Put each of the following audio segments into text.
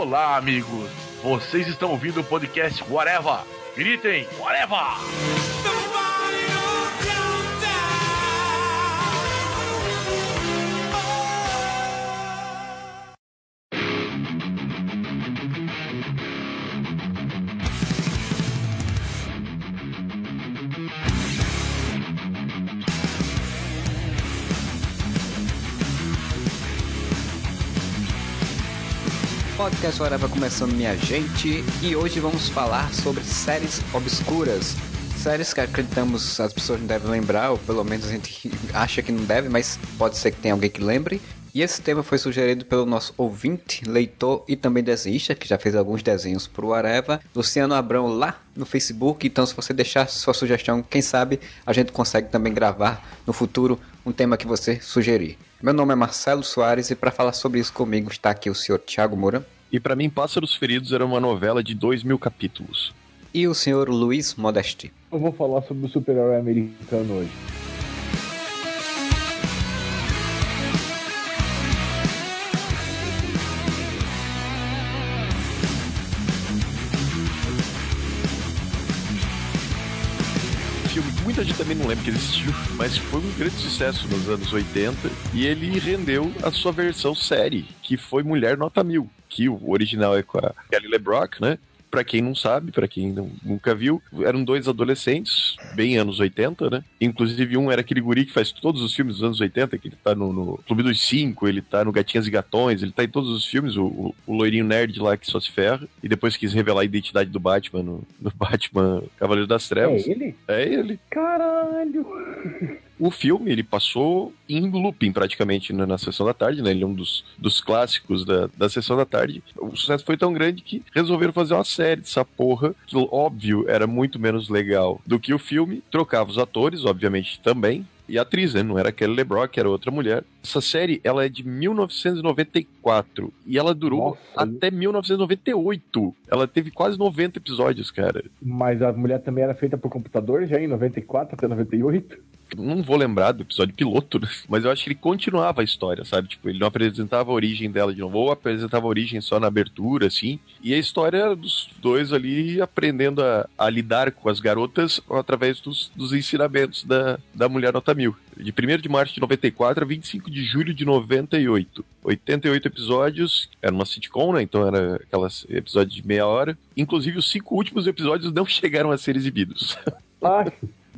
Olá, amigos. Vocês estão ouvindo o podcast Whatever. Gritem, Whatever! Podcast Whatever começando, minha gente, e hoje vamos falar sobre séries obscuras. Séries que acreditamos as pessoas não devem lembrar, ou pelo menos a gente acha que não deve, mas pode ser que tenha alguém que lembre. E esse tema foi sugerido pelo nosso ouvinte, leitor e também desenhista, que já fez alguns desenhos pro Areva, Luciano Abrão lá no Facebook. Então, se você deixar sua sugestão, quem sabe a gente consegue também gravar no futuro um tema que você sugerir. Meu nome é Marcelo Soares e para falar sobre isso comigo está aqui o senhor Thiago Moura. E para mim, Pássaros Feridos era uma novela de dois mil capítulos. E o senhor Luiz Modesti. Eu vou falar sobre o super-herói americano hoje. Também não lembra que existiu, mas foi um grande sucesso nos anos 80 e ele rendeu a sua versão série, que foi Mulher Nota Mil, que o original é com a Kelly LeBrock, né? Pra quem não sabe, pra quem não, nunca viu, eram dois adolescentes, bem anos 80, né? Inclusive um era aquele guri que faz todos os filmes dos anos 80, que ele tá no, no Clube dos Cinco, ele tá no Gatinhas e Gatões, ele tá em todos os filmes, o, o, o loirinho nerd lá que só se ferra, e depois quis revelar a identidade do Batman no, no Batman Cavaleiro das Trevas. É ele? É ele. Caralho! O filme, ele passou em looping praticamente na, na sessão da tarde, né? Ele é um dos, dos clássicos da, da sessão da tarde. O sucesso foi tão grande que resolveram fazer uma série dessa porra, que óbvio era muito menos legal do que o filme. Trocava os atores, obviamente, também. E a atriz, né? Não era Kelly LeBrock, era outra mulher. Essa série, ela é de 1994 e ela durou Nossa. até 1998. Ela teve quase 90 episódios, cara. Mas a mulher também era feita por computador já em 94 até 98? Não vou lembrar do episódio piloto, né? mas eu acho que ele continuava a história, sabe? Tipo, ele não apresentava a origem dela de novo, ou apresentava a origem só na abertura, assim. E a história dos dois ali aprendendo a, a lidar com as garotas através dos, dos ensinamentos da, da Mulher Nota Mil. De 1 de março de 94 a 25 de julho de 98. 88 episódios, era uma sitcom, né? Então era aquelas episódios de meia hora. Inclusive, os cinco últimos episódios não chegaram a ser exibidos. Ah,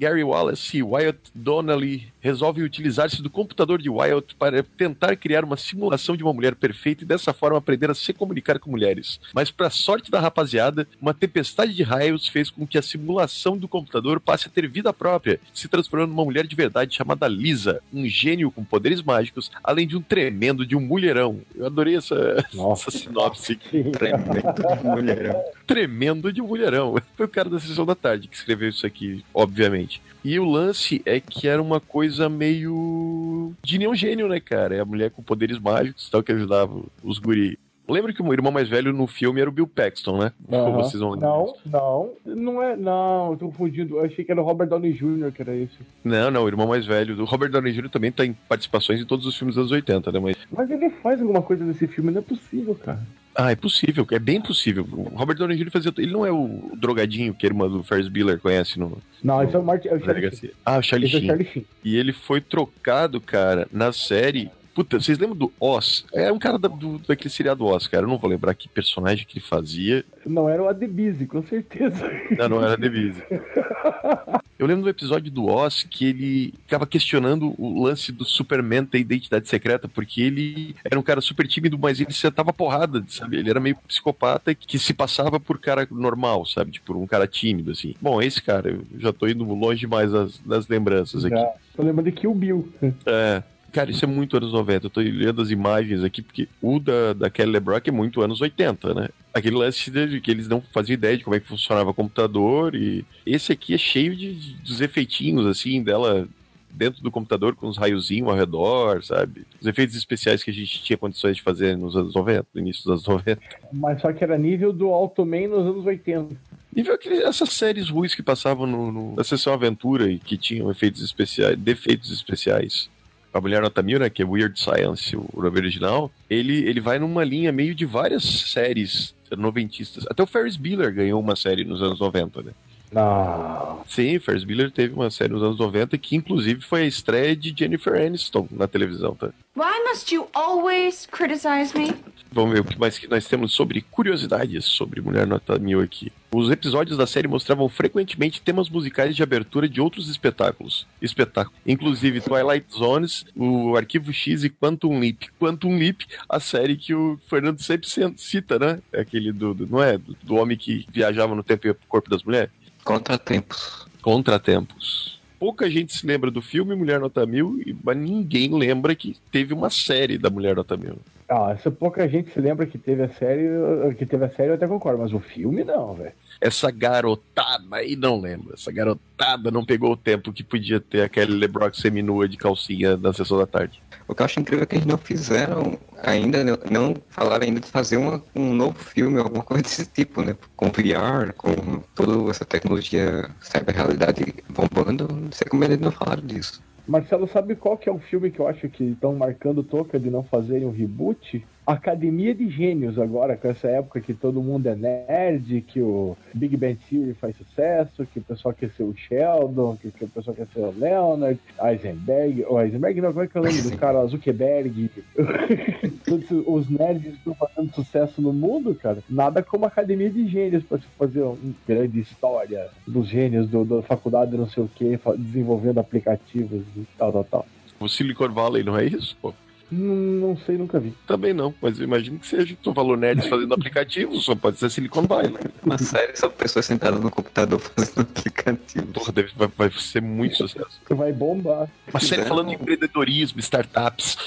Gary Wallace Wyatt Donnelly resolvem utilizar-se do computador de Wyatt para tentar criar uma simulação de uma mulher perfeita e dessa forma aprender a se comunicar com mulheres. Mas para sorte da rapaziada, uma tempestade de raios fez com que a simulação do computador passe a ter vida própria, se transformando numa mulher de verdade chamada Lisa, um gênio com poderes mágicos, além de um tremendo de um mulherão. Eu adorei essa, Nossa. essa sinopse. Tremendo de mulherão. Tremendo de um mulherão. Foi o cara da sessão da tarde que escreveu isso aqui, obviamente. E o lance é que era uma coisa meio. de nenhum gênio, né, cara? É a mulher com poderes mágicos e tal que ajudava os guri. Lembra que o irmão mais velho no filme era o Bill Paxton, né? Aham. Vocês vão Não, não, não é. Não, eu tô confundindo. Eu achei que era o Robert Downey Jr. que era esse. Não, não, o irmão mais velho. O Robert Downey Jr. também tá em participações em todos os filmes dos anos 80, né? Mas... Mas ele faz alguma coisa nesse filme, não é possível, cara. Ah, é possível, é bem possível. O Robert Downey Jr. fazia. Ele não é o drogadinho que a irmã do Ferris Bueller conhece no. Não, esse é o Martin. É o Charlie Sheen. Ah, o Charlie Esse é o Sheen. Charlie Sheen. E ele foi trocado, cara, na série. Puta, vocês lembram do Oz? É um cara da, do, daquele seriado Oz, cara. Eu não vou lembrar que personagem que ele fazia. Não era o Adebise, com certeza. Não, não era Devise. Eu lembro do episódio do Oz que ele ficava questionando o lance do Superman ter identidade secreta, porque ele era um cara super tímido, mas ele sentava porrada, sabe? Ele era meio psicopata que se passava por cara normal, sabe? Tipo, um cara tímido, assim. Bom, esse cara, eu já tô indo longe demais das, das lembranças aqui. Já. Tô lembrando de Kill Bill. É. Cara, isso é muito anos 90. Eu tô olhando as imagens aqui, porque o da, da Kelly LeBrock é muito anos 80, né? Aquele lance de que eles não faziam ideia de como é que funcionava o computador. E esse aqui é cheio de, de- dos efeitinhos, assim, dela dentro do computador com os raiozinhos ao redor, sabe? Os efeitos especiais que a gente tinha condições de fazer nos anos 90, no início dos anos 90. Mas só que era nível do Automan nos anos 80. E viu aquele, essas séries ruins que passavam no, no- na sessão aventura e que tinham efeitos especiais, defeitos especiais. A Mulher Nota Mil, né, que é Weird Science, o nome original, ele, ele vai numa linha meio de várias séries noventistas. Até o Ferris Bueller ganhou uma série nos anos 90, né? Não. Sim, Ferris Bueller teve uma série nos anos 90 que inclusive foi a estreia de Jennifer Aniston na televisão, tá? Why must you always criticize me? Vamos ver o que mais que nós temos sobre curiosidades sobre Mulher Nota Mil aqui. Os episódios da série mostravam frequentemente temas musicais de abertura de outros espetáculos. Espetáculo. Inclusive Twilight Zones, o Arquivo X e Quantum Leap. Quantum Leap, a série que o Fernando sempre cita, né? É aquele do, do não é? Do, homem que viajava no tempo e pro corpo das mulheres. Contratempos. Contratempos. Pouca gente se lembra do filme Mulher Nota Mil, mas ninguém lembra que teve uma série da Mulher Nota Mil. Ah, essa pouca gente se lembra que teve a série, que teve a série eu até concordo, mas o filme não, velho. Essa garotada aí não lembra. Essa garotada não pegou o tempo que podia ter aquele LeBrock seminua de calcinha na sessão da tarde. O que eu acho incrível é que eles não fizeram ainda, não, não falaram ainda de fazer uma, um novo filme, alguma coisa desse tipo, né? Com VR, com toda essa tecnologia cyber-realidade bombando, não sei como eles não falaram disso. Marcelo, sabe qual que é o filme que eu acho que estão marcando toca de não fazerem um reboot? Academia de Gênios agora, com essa época que todo mundo é nerd, que o Big Bang Theory faz sucesso, que o pessoal quer ser o Sheldon, que, que o pessoal quer ser o Leonard, Eisenberg, ou Eisenberg não, como é que é o nome do cara? Zuckerberg. Os nerds estão fazendo sucesso no mundo, cara. Nada como Academia de Gênios para fazer uma grande história dos gênios do, da faculdade não sei o que, desenvolvendo aplicativos e tal, tal, tal. O Silicon Valley não é isso, pô? Não, não sei, nunca vi. Também não, mas eu imagino que seja. Tu falou nerds fazendo aplicativo, só pode ser Silicon Valley. Uma série só pessoas sentadas no computador fazendo aplicativo. Porra, deve, vai, vai ser muito sucesso. Vai bombar. Uma série falando de empreendedorismo, startups.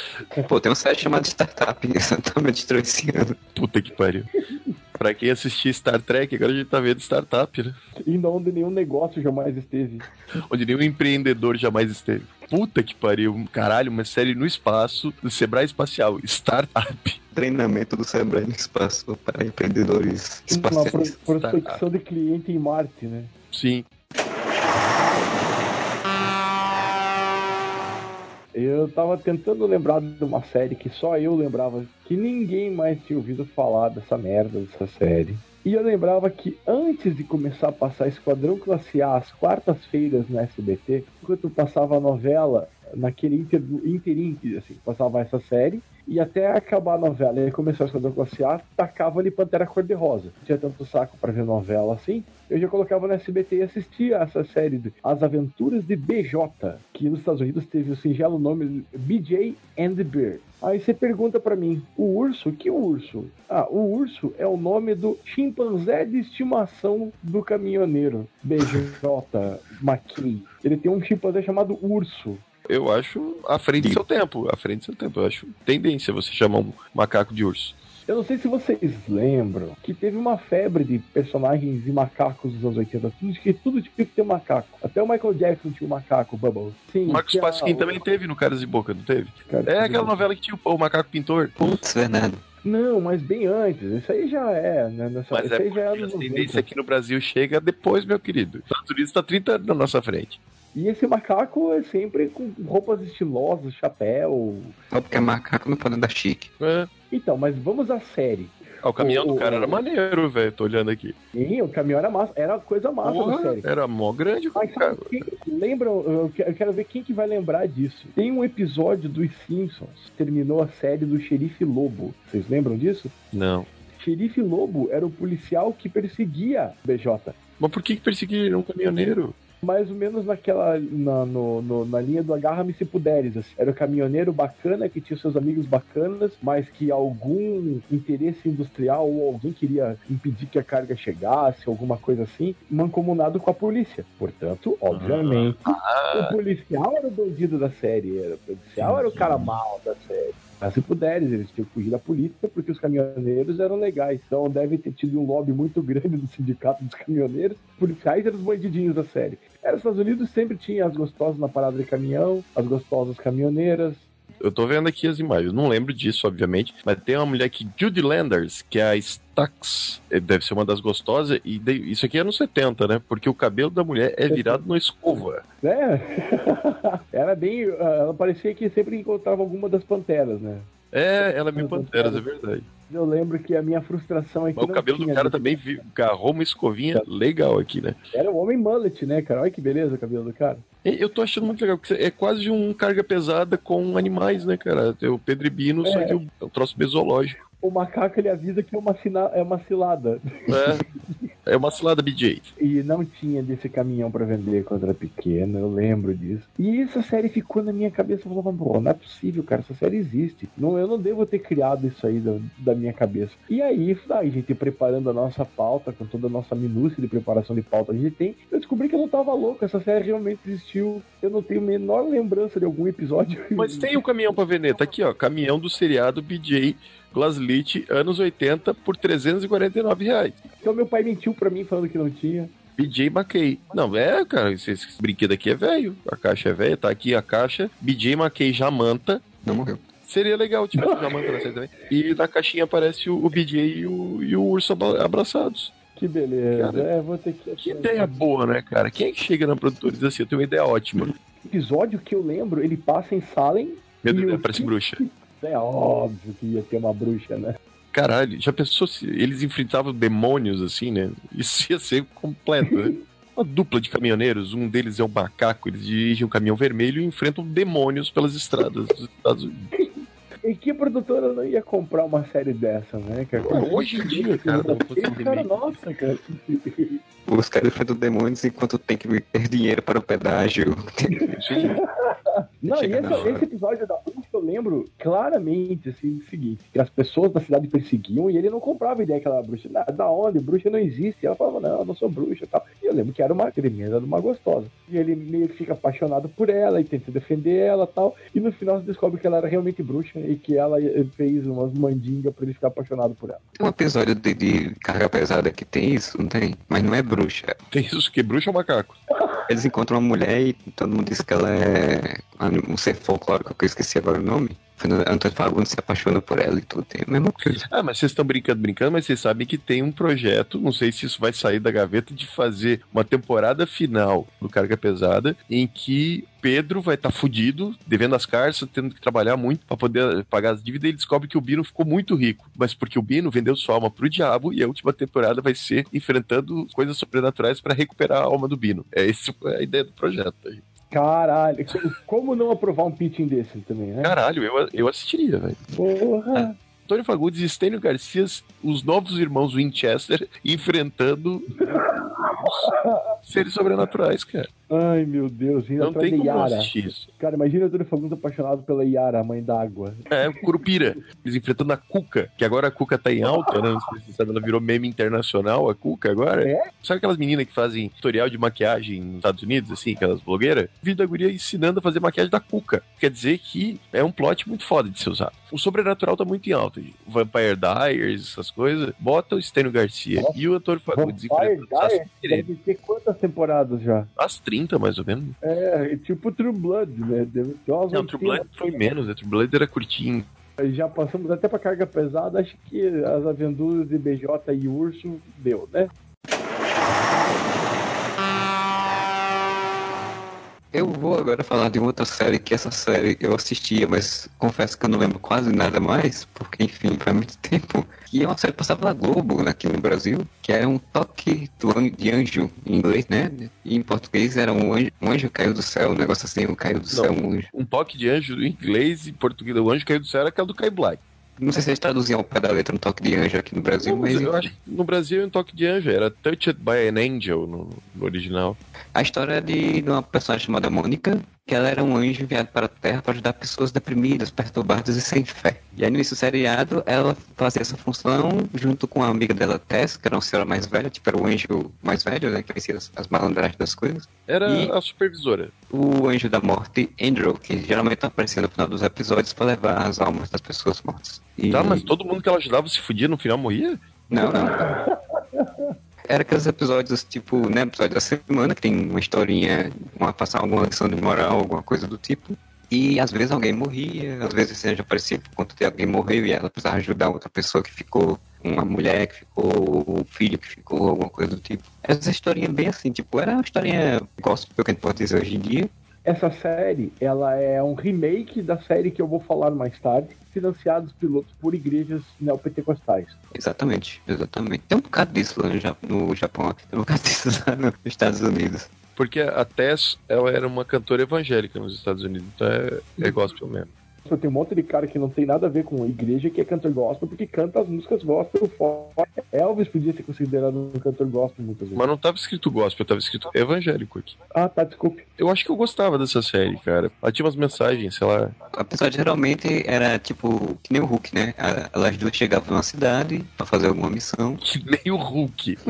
Pô, tem um site chamado Startup, exatamente esse ano. Puta que pariu. Pra quem assistir Star Trek, agora a gente tá vendo startup, né? E não onde nenhum negócio jamais esteve. Onde nenhum empreendedor jamais esteve. Puta que pariu. Caralho, uma série no espaço do Sebrae Espacial. Startup. Treinamento do Sebrae no espaço para empreendedores Uma pro- espaciais. prospecção de cliente em Marte, né? Sim. Eu tava tentando lembrar de uma série que só eu lembrava, que ninguém mais tinha ouvido falar dessa merda dessa série. E eu lembrava que antes de começar a passar Esquadrão Classe A às quartas-feiras no SBT, enquanto passava a novela, naquele inter, interim, assim, passava essa série, e até acabar a novela e começar o Esquadrão Classe A, tacava ali Pantera Cor-de-Rosa. Tinha tanto saco pra ver novela assim. Eu já colocava no SBT e assistia essa série de As Aventuras de BJ, que nos Estados Unidos teve o singelo nome BJ and the Bear. Aí você pergunta pra mim, o urso? Que urso? Ah, o urso é o nome do chimpanzé de estimação do caminhoneiro, BJ McKay. Ele tem um chimpanzé chamado urso. Eu acho à frente do seu tempo. À frente do seu tempo. Eu acho tendência você chamar um macaco de urso. Eu não sei se vocês lembram que teve uma febre de personagens e macacos dos anos 80. Tudo, que tudo tinha que ter macaco. Até o Michael Jackson tinha um macaco, Bubbles. Sim, O Marcos Pasquim o- também teve no Caras de Boca, não teve? Cara, É aquela novela que tinha o, o macaco pintor. Putz, verdade. Não, mas bem antes. Isso aí já é, né? Nessa, Mas isso é aí já é anos a 90. tendência aqui no Brasil chega depois, meu querido. Os Estados Unidos está 30 anos na nossa frente. E esse macaco é sempre com roupas estilosas, chapéu. Só porque é macaco não pode dar chique. É. Então, mas vamos à série. Ah, o caminhão O- do cara o- era maneiro, velho. Tô olhando aqui. Sim, o caminhão era massa, era coisa massa da Porra, série. era mó grande. Mas cara. quem lembram? Eu que- eu quero ver quem que vai lembrar disso. Tem um episódio dos Simpsons, terminou a série do Xerife Lobo. Vocês lembram disso? Não. Xerife Lobo era o policial que perseguia BJ. Mas por que, que perseguiram um caminhoneiro? Mais ou menos naquela. Na, no- no- na linha do Agarra-me se puderes. assim. Era o caminhoneiro bacana que tinha seus amigos bacanas, mas que algum interesse industrial ou alguém queria impedir que a carga chegasse, alguma coisa assim, mancomunado com a polícia. Portanto, obviamente, o policial era o bandido da série. Era, o policial era o cara mal da série. Mas se puderes, eles tinham que fugir da polícia porque os caminhoneiros eram legais. Então deve ter tido um lobby muito grande do sindicato dos caminhoneiros. Os policiais eram os bandidinhos da série. Era, os Estados Unidos sempre tinha as gostosas na parada de caminhão, as gostosas caminhoneiras. Eu tô vendo aqui as imagens. Não lembro disso, obviamente. Mas tem uma mulher aqui, Judy Landers, que é a Stax. Eh, Deve ser uma das gostosas. E de- isso aqui é nos 70, né? Porque o cabelo da mulher é virado numa escova. É. Era bem. ah, Ela parecia que sempre encontrava alguma das panteras, né? É, ela é meio panteras, é verdade. Eu lembro que a minha frustração é que. Mas o cabelo do cara também vi- agarrou uma escovinha legal aqui, né? Era o homem mullet, né, cara? Olha que beleza o cabelo do cara. Eu tô achando muito legal, porque é quase um carga pesada com animais, né, cara? Tem o Pedro e Bino, só É. que o- é um troço mesológico. O macaco ele avisa que é uma, sina... é uma cilada. É, é uma cilada BJ. E não tinha desse caminhão pra vender quando era pequeno, eu lembro disso. E essa série ficou na minha cabeça. Eu falava, pô, não é possível, cara, essa série existe. Não, eu não devo ter criado isso aí da, da minha cabeça. E aí, aí, a gente preparando a nossa pauta, com toda a nossa minúcia de preparação de pauta que a gente tem, eu descobri que eu não tava louco. Essa série realmente existiu. Eu não tenho a menor lembrança de algum episódio. Mas tem o caminhão pra vender, tá aqui, ó. Caminhão do seriado BJ Glaslit, anos 80, por 349 reais. Então meu pai mentiu pra mim falando que não tinha. BJ McKay. Não, é, cara, esse, esse brinquedo aqui é velho. A caixa é velha, tá aqui a caixa. BJ McKay Jamanta. Não morreu. Seria legal tivesse o Jamanta na série também. E na caixinha aparece o, o BJ e o, e o urso abra- abraçados. Que beleza. Cara, é, vou ter que. Que ideia boa, né, cara? Quem é que chega na produtora e diz assim, eu tenho uma ideia ótima. episódio que eu lembro, ele passa em Salem. Meu Deus, o- parece bruxa. É óbvio que ia ter uma bruxa, né? Caralho, já pensou se eles enfrentavam demônios assim, né? Isso ia ser completo, né? Uma dupla de caminhoneiros, um deles é um macaco, eles dirigem um caminhão vermelho e enfrentam demônios pelas estradas dos Estados Unidos. E que produtora não ia comprar uma série dessa, né, cara? Hoje em dia, cara, não um cara, nossa, cara. Os caras enfrentam demônios enquanto tem que ter dinheiro para o pedágio. Não, e na esse, esse episódio da lembro claramente, assim, o seguinte, que as pessoas da cidade perseguiam e ele não comprava a ideia que ela era bruxa. Da, da onde? Bruxa não existe. E ela falava, não, eu não sou bruxa e tal. E eu lembro que era uma tremenda uma gostosa. E ele meio que fica apaixonado por ela e tenta defender ela e tal. E no final se descobre que ela era realmente bruxa e que ela eh, fez umas mandingas pra ele ficar apaixonado por ela. Tem um episódio de, de carga pesada que tem isso, não tem? Mas não é bruxa. Tem isso que bruxa ou macaco? Eles encontram uma mulher e todo mundo diz que ela é um ser folclórico, que eu esqueci agora o nome. Antônio Fagundes se apaixona por ela e tudo. Tem a mesma coisa. Ah, mas vocês estão brincando, brincando, mas vocês sabem que tem um projeto, não sei se isso vai sair da gaveta, de fazer uma temporada final do Carga Pesada, em que Pedro vai estar fudido, devendo as carças, tendo que trabalhar muito para poder pagar as dívidas, e ele descobre que o Bino ficou muito rico. Mas porque o Bino vendeu sua alma pro diabo, e a última temporada vai ser enfrentando coisas sobrenaturais para recuperar a alma do Bino. É essa a ideia do projeto aí. Caralho, como não aprovar um pitching desse também, né? Caralho, eu, eu assistiria, velho. Porra. Antônio Fagundes e Stênio Garcias, os novos irmãos Winchester, enfrentando seres sobrenaturais, cara. Ai, meu Deus, indo Não atrás tem Yara. isso. Cara, imagina o Antônio Fagundes apaixonado pela Yara, a mãe d'água. É, o Curupira. Eles enfrentando a Cuca, que agora a Cuca tá em alta, né? Não sei se sabe, ela virou meme internacional, a Cuca agora. É? Sabe aquelas meninas que fazem tutorial de maquiagem nos Estados Unidos, assim, aquelas blogueiras? Vídeo da guria ensinando a fazer maquiagem da Cuca. Quer dizer que é um plot muito foda de ser usado. O sobrenatural tá muito em alta, gente. Vampire Diaries, essas coisas. Bota o Stênio Garcia e o Antônio Fagundes Vampire enfrentando Diaries deve ter quantas temporadas já? as 30, mais ou menos. É, é tipo True Blood, né? Deve ter umas Não, True 80. Blood foi menos, né? True Blood era curtinho. Já passamos até pra carga pesada, acho que as aventuras de BJ e Urso deu, né? Eu vou agora falar de outra série que essa série eu assistia, mas confesso que eu não lembro quase nada mais, porque enfim, faz muito tempo. E é uma série que passava na Globo aqui no Brasil, que era um toque de anjo em inglês, né? E em português era um anjo, um anjo caiu do céu, um negócio assim, um caiu do céu, um anjo. Um toque de anjo em inglês e português. O anjo caiu do céu era aquela do Kai Black. Não sei se eles traduziam ao pé da letra um toque de anjo aqui no Brasil, Não, mas mas eu enfim. acho que no Brasil é um toque de anjo. Era Touched by an Angel no, no original. A história é de, de uma personagem chamada Mônica, que ela era um anjo enviado para a Terra para ajudar pessoas deprimidas, perturbadas e sem fé. E aí no início do seriado, ela fazia essa função junto com a amiga dela, Tess, que era uma senhora mais velha, tipo era o anjo mais velho, né, que conhecia as, as malandragens das coisas. Era E- a supervisora. O anjo da morte, Andrew, que geralmente tá aparecendo no final dos episódios para levar as almas das pessoas mortas. E... Tá, mas todo mundo que ela ajudava se fudia no final morria? Não, não. Era aqueles episódios, tipo, né, episódio da semana, que tem uma historinha, uma, passar alguma lição de moral, alguma coisa do tipo. E às vezes alguém morria, às vezes cena já aparecia por conta de alguém morreu e ela precisava ajudar outra pessoa que ficou, uma mulher que ficou, o filho que ficou, alguma coisa do tipo. Essa historinha bem assim, tipo, era uma historinha gospel que a gente pode dizer hoje em dia. Essa série, ela é um remake da série que eu vou falar mais tarde, financiados pilotos por igrejas neopentecostais. Exatamente, exatamente. Tem um bocado disso lá no, Ja- no Japão, tem um bocado disso lá nos Estados Unidos. Porque a Tess, ela era uma cantora evangélica nos Estados Unidos, então é, é gospel mesmo. Só tem um monte de cara que não tem nada a ver com igreja que é cantor gospel porque canta as músicas gospel fora. Elvis podia ser considerado um cantor gospel muitas vezes. Mas não tava escrito gospel, tava escrito evangélico aqui. Ah, tá, desculpe. Eu acho que eu gostava dessa série, cara. Ela tinha umas mensagens, sei lá. O episódio geralmente era tipo, que nem o Hulk, né? A- Elas duas chegavam numa cidade pra fazer alguma missão. Que nem o Hulk.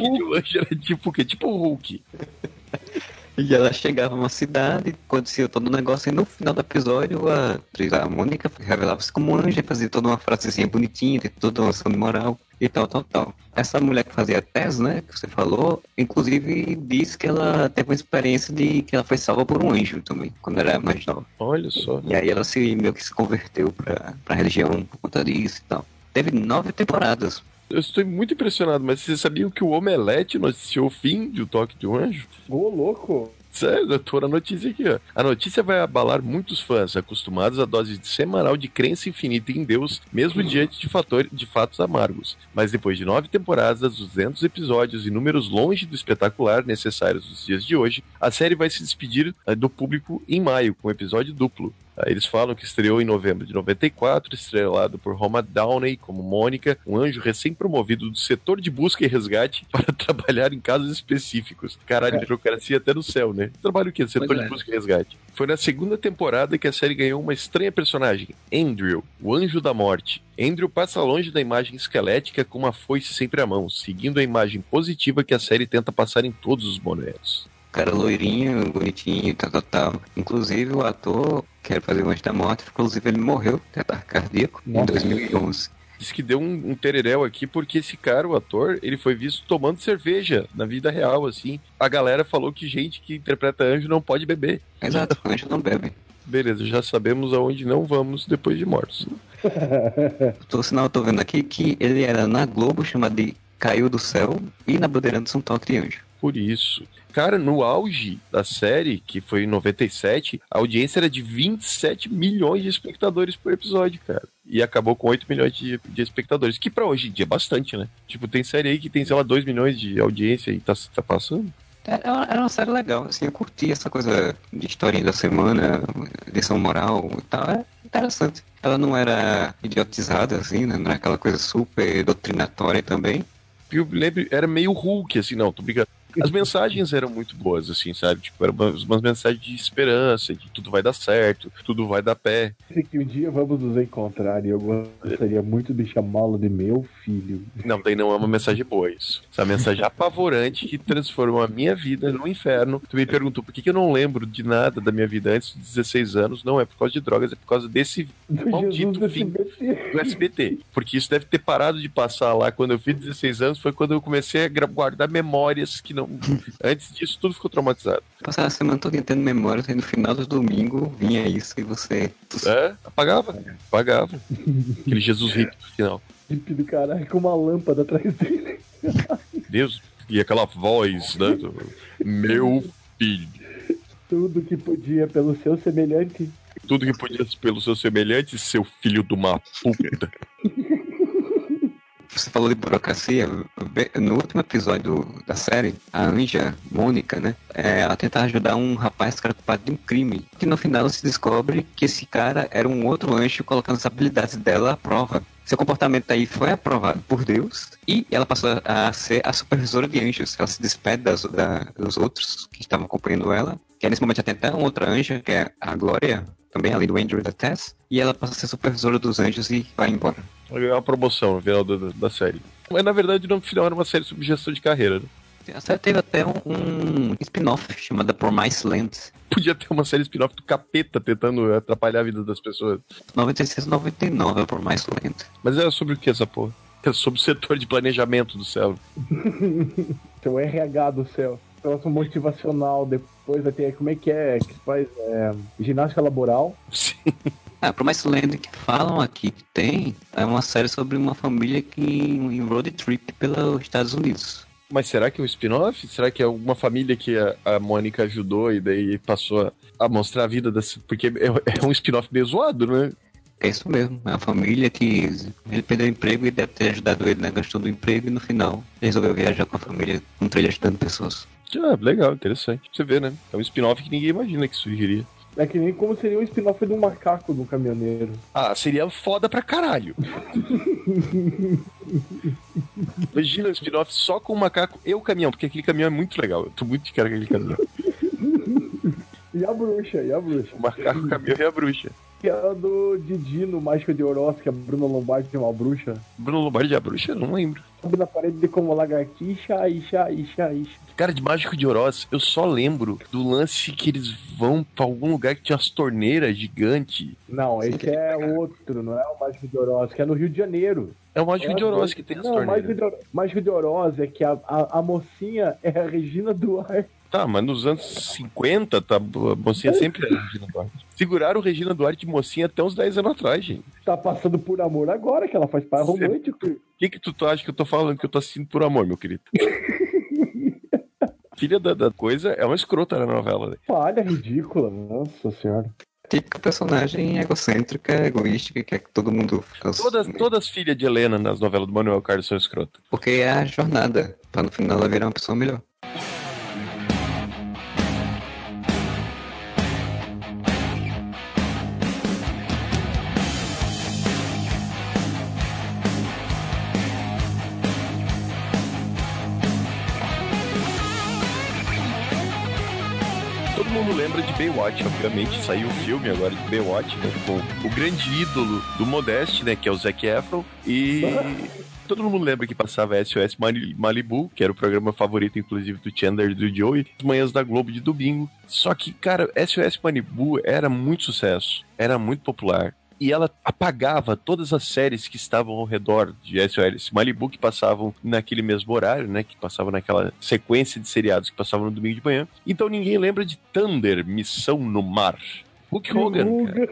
De lanche era tipo o quê? Tipo o Hulk. E ela chegava numa cidade, acontecia todo o negócio, e no final do episódio a atriz, a Mônica, revelava-se como anjo fazia toda uma frasezinha bonitinha, toda uma ação de moral e tal, tal, tal. Essa mulher que fazia a Tess, né, que você falou, inclusive disse que ela teve uma experiência de que ela foi salva por um anjo também, quando era mais nova. Olha só. E aí ela se meio que se converteu pra, pra religião por conta disso e tal. Teve nove temporadas. Eu estou muito impressionado, mas vocês sabiam que o Omelete noticiou o fim de O Toque de um Anjo? Ô, louco. Sério, tô na notícia aqui, ó. A notícia vai abalar muitos fãs, acostumados à dose semanal de crença infinita em Deus, mesmo diante de, fator, de fatos amargos. Mas depois de nove temporadas, 200 episódios e números longe do espetacular necessários nos dias de hoje, a série vai se despedir eh, do público em maio, com um episódio duplo. Eles falam que estreou em novembro de 94, estrelado por Roma Downey como Mônica, um anjo recém-promovido do setor de busca e resgate para trabalhar em casos específicos. Caralho, burocracia até no céu, né? Trabalho o quê? Setor Pois de é. busca e resgate. Foi na segunda temporada que a série ganhou uma estranha personagem, Andrew, o anjo da morte. Andrew passa longe da imagem esquelética com uma foice sempre à mão, seguindo a imagem positiva que a série tenta passar em todos os momentos. Cara loirinho, bonitinho, tal, tal, tal. Inclusive o ator que era fazer o Anjo da Morte, inclusive ele morreu de ataque cardíaco em Nossa. 2011. Diz que deu um, um tereréu aqui porque esse cara, o ator, ele foi visto tomando cerveja na vida real, assim. A galera falou que gente que interpreta anjo não pode beber. Exato, anjo não bebe. Beleza, já sabemos aonde não vamos depois de mortos. Por sinal, eu tô vendo aqui que ele era na Globo, chamado de Caiu do Céu, e na Bandeirantes um toque de anjo. Por isso. Cara, no auge da série, que foi em 97, a audiência era de 27 milhões de espectadores por episódio, cara. E acabou com 8 milhões de, de espectadores, que pra hoje em dia é bastante, né? Tipo, tem série aí que tem, sei lá, 2 milhões de audiência e tá, tá passando. Era uma, era uma série legal, assim, eu curti essa coisa de historinha da semana, lição moral e tal, é interessante. Ela não era idiotizada, assim, né? Não era aquela coisa super doutrinatória também. Eu lembro, era meio Hulk, assim, não, tô brincando. As mensagens eram muito boas, assim, sabe? Tipo, eram umas, umas mensagens de esperança, de tudo vai dar certo, tudo vai dar pé. Sei que um dia vamos nos encontrar e eu gostaria muito de chamá-lo de meu filho. Não, daí não é uma mensagem boa isso. Essa mensagem apavorante que transformou a minha vida no inferno. Tu me perguntou por que, que eu não lembro de nada da minha vida antes dos 16 anos. Não é por causa de drogas, é por causa desse Do Maldito fim. BT. do SBT. Porque isso deve ter parado de passar lá quando eu fiz 16 anos. Foi quando eu comecei a guardar memórias que não. Antes disso, tudo ficou traumatizado. Passava a semana toda tendo memória, e no final do domingo vinha isso e você. É, apagava. Apagava. Aquele Jesus rico no final. Hippie do caralho com uma lâmpada atrás dele. Deus. E aquela voz, né? do- Meu filho. Tudo que podia pelo seu semelhante. Tudo que podia pelo seu semelhante, seu filho de uma puta. Você falou de burocracia. No último episódio da série, a Anja, Mônica, né? é, ela tenta ajudar um rapaz que era culpado de um crime. Que no final se descobre que esse cara era um outro anjo colocando as habilidades dela à prova. Seu comportamento aí foi aprovado por Deus e ela passou a ser a supervisora de anjos. Ela se despede das, da- dos outros que estavam acompanhando ela. Que nesse momento já tem até uma outra anja, que é a Glória, também além do Andrew e da Tess. E ela passa a ser supervisora dos anjos e vai embora. É uma promoção no final da, da- da série. Mas na verdade, no final era uma série sobre gestão de carreira, né? A série teve até um, um spin-off chamada Promise Land. Podia ter uma série spin-off do capeta tentando atrapalhar a vida das pessoas. 96 99 a Promise Land. Mas era sobre o que essa porra? Era sobre o setor de planejamento do céu. Seu RH do céu. Próximo motivacional, depois vai ter, como é que é, que faz é, ginástica laboral. Sim. Ah, por mais lendo que falam aqui que tem, é uma série sobre uma família que em road trip pelos Estados Unidos. Mas será que é um spin-off? Será que é alguma família que a, a Mônica ajudou e daí passou a, a mostrar a vida dessa. Porque é, é um spin-off meio zoado, né? É isso mesmo, é uma família que ele perdeu o emprego e deve ter ajudado ele na questão do emprego e no final resolveu viajar com a família com trilha ajudando pessoas. Ah, legal, interessante. Você vê, né? É um spin-off que ninguém imagina que surgiria. É que nem como seria um spin-off de um macaco um caminhoneiro. Ah, seria foda pra caralho. Imagina um spin-off só com o macaco e o caminhão, porque aquele caminhão é muito legal. Eu tô muito de cara com aquele caminhão. E a bruxa, e a bruxa. O macaco, o caminhão e a bruxa. Que era do Didi no Mágico de Oroz, que a Bruna Lombardi tem uma bruxa. Bruno Lombardi e a bruxa? Eu não lembro. Sobe na parede de como lagartixa, isha, isha, isha. Cara, de Mágico de Oroz, eu só lembro do lance que eles vão pra algum lugar que tinha umas torneiras gigantes. Não, esse é outro, não é o Mágico de Oroz, que é no Rio de Janeiro. É o Mágico de Oroz que tem as Não, o Mágico torneiras. de Oroz, Mágico de Oroz é que a, a, a mocinha é a Regina Duarte. Tá, mas nos anos 50, tá, a mocinha sempre era Regina Duarte. Seguraram Regina Duarte de mocinha até uns 10 anos atrás, gente. Tá passando por amor agora, que ela faz par romântico. O que que tu, tu acha que eu tô falando que eu tô assistindo por amor, meu querido? Filha da, da coisa é uma escrota na novela, né? Falha ridícula, nossa senhora. Típica personagem egocêntrica, egoística, que quer que todo mundo. Todas, todas filhas de Helena nas novelas do Manuel Carlos são escrotas. Porque é a jornada, pra no final ela virar uma pessoa melhor. Baywatch, obviamente. Saiu o filme agora de Baywatch, né? Com o grande ídolo do Modeste, né? Que é o Zac Efron. E todo mundo lembra que passava SOS Mali- Malibu, que era o programa favorito, inclusive, do Chandler e do Joey. As manhãs da Globo de domingo. Só que, cara, SOS Malibu era muito sucesso. Era muito popular. E ela apagava todas as séries que estavam ao redor de SOS Malibu, que passavam naquele mesmo horário, né? Que passavam naquela sequência de seriados que passavam no domingo de manhã. Então ninguém lembra de Thunder, Missão no Mar. Hulk Hogan, cara.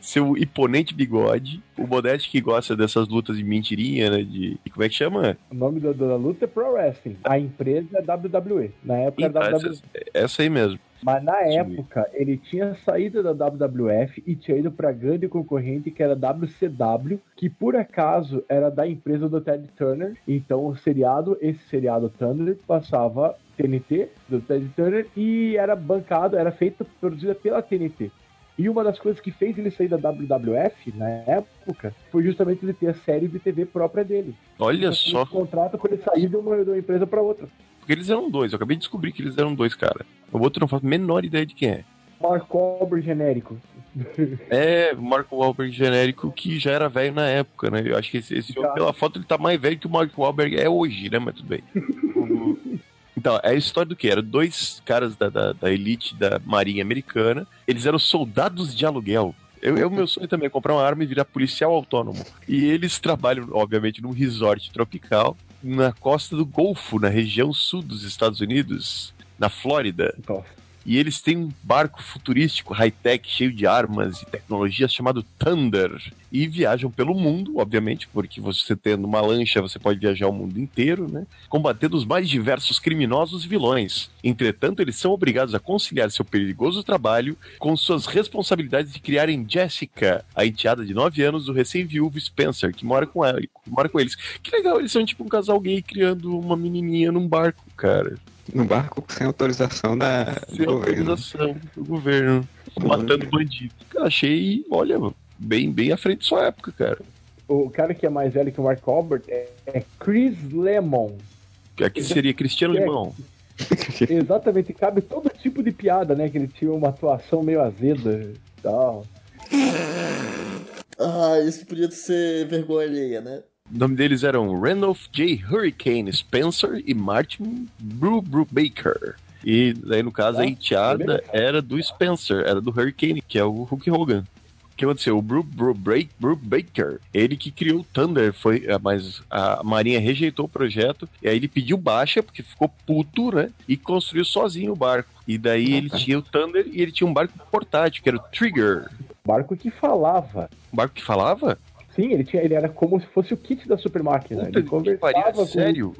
Seu imponente bigode. O Modeste que gosta dessas lutas de mentirinha, né? De. Como é que chama? O nome da, da luta é Pro Wrestling. A empresa é WWE. Na época Então, era WWE. essa, essa aí mesmo. Mas na época, ele tinha saído da WWF e tinha ido pra grande concorrente que era WCW, que por acaso era da empresa do Ted Turner. Então o seriado, esse seriado Thunder, passava TNT do Ted Turner e era bancado, era feita, produzida pela TNT. E uma das coisas que fez ele sair da WWF na época foi justamente ele ter a série de TV própria dele. Olha Então, só. ele contrata quando ele sair de uma, de uma empresa pra outra. Porque eles eram dois. Eu acabei de descobrir que eles eram dois, cara. O outro não faço a menor ideia de quem é. Mark Wahlberg genérico. É, o Marco Wahlberg genérico que já era velho na época, né? Eu acho que esse, esse Já. pela foto, ele tá mais velho que o Marco Wahlberg é hoje, né? Mas tudo bem. Então, é a história do que? Eram dois caras da, da, da elite da Marinha Americana. Eles eram soldados de aluguel. Eu, eu, meu sonho também é comprar uma arma e virar policial autônomo. E eles trabalham, obviamente, num resort tropical na costa do Golfo, na região sul dos Estados Unidos, na Flórida. Nossa. E eles têm um barco futurístico, high-tech, cheio de armas e tecnologias, chamado Thunder. E viajam pelo mundo, obviamente, porque você tendo uma lancha, você pode viajar o mundo inteiro, né? Combatendo os mais diversos criminosos e vilões. Entretanto, eles são obrigados a conciliar seu perigoso trabalho com suas responsabilidades de criarem Jessica, a enteada de 9 anos do recém-viúvo Spencer, que mora com, ela, que mora com eles. Que legal, eles são tipo um casal gay criando uma menininha num barco, cara. No barco sem autorização da, do Sem governo. autorização do governo. Matando bandido. Cara, achei, olha, bem, bem à frente de sua época, cara. O cara que é mais velho que o Mark Wahlberg é, é Chris Lemon. Aqui seria Cristiano É. Limão. Exatamente, cabe todo tipo de piada, né? Que ele tinha uma atuação meio azeda e tal. Ah, isso podia ser vergonha alheia, né? O nome deles eram Randolph J. Hurricane Spencer e Martin Bru Baker. E daí, no caso, a Ah, enteada era do Spencer, era do Hurricane, que é o Hulk Hogan. O que aconteceu? O Bruce, Bruce, Break- Bruce Baker, ele que criou o Thunder, foi, ah, mas a Marinha rejeitou o projeto, e aí ele pediu baixa, porque ficou puto, né? E construiu sozinho o barco. E daí ele tinha o Thunder e ele tinha um barco portátil, que era o Trigger. Barco que falava. Barco que falava? Sim, ele, tinha, ele era como se fosse o kit da super máquina. Puta ele conversava pariu, sério?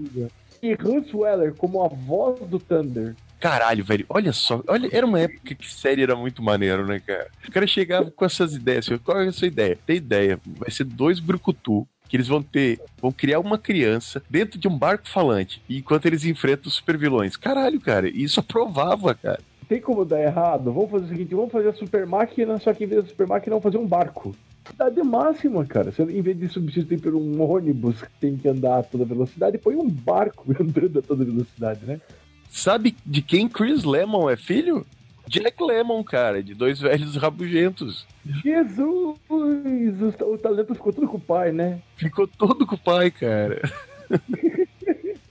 E Hans Weller como a voz do Thunder. Caralho, velho, olha só, olha, era uma época que série era muito maneiro, né, cara? O cara chegava com essas ideias, assim, qual é a sua ideia? Tem ideia, vai ser dois brucutu, que eles vão ter, vão criar uma criança dentro de um barco falante, enquanto eles enfrentam os super vilões. Caralho, cara, isso aprovava, cara. Tem como dar errado? Vamos fazer o seguinte, vamos fazer a super máquina, só que em vez da super máquina, vamos fazer um barco. Cidade máxima, cara. Você, em vez de substituir por um ônibus que tem que andar a toda velocidade, põe um barco andando a toda velocidade, né? Sabe de quem Chris Lemon é filho? Jack Lemon, cara, de dois velhos rabugentos. Jesus! O, o talento ficou tudo com o pai, né? Ficou todo com o pai, cara.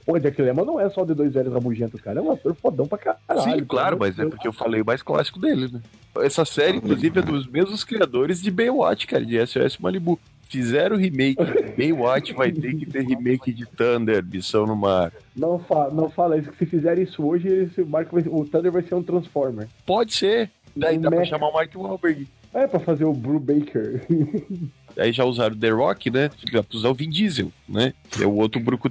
Pô, Jack Lemmon não é só de dois velhos rabugentos, cara. É um ator fodão pra caralho. Sim, claro, mas é porque eu falei o mais clássico dele, né? Essa série, inclusive, é dos mesmos criadores de Baywatch, cara, de SOS Malibu. Fizeram o remake de Baywatch, vai ter que ter remake de Thunder, Missão no Mar. Não, fa não fala isso, que se fizer isso hoje, esse Marco vai- o Thunder vai ser um Transformer. Pode ser. Daí dá pra chamar o Mark Wahlberg. É, pra fazer o Brew Baker. Aí já usaram o The Rock, né? Pra usar o Vin Diesel, né? É o outro bruco.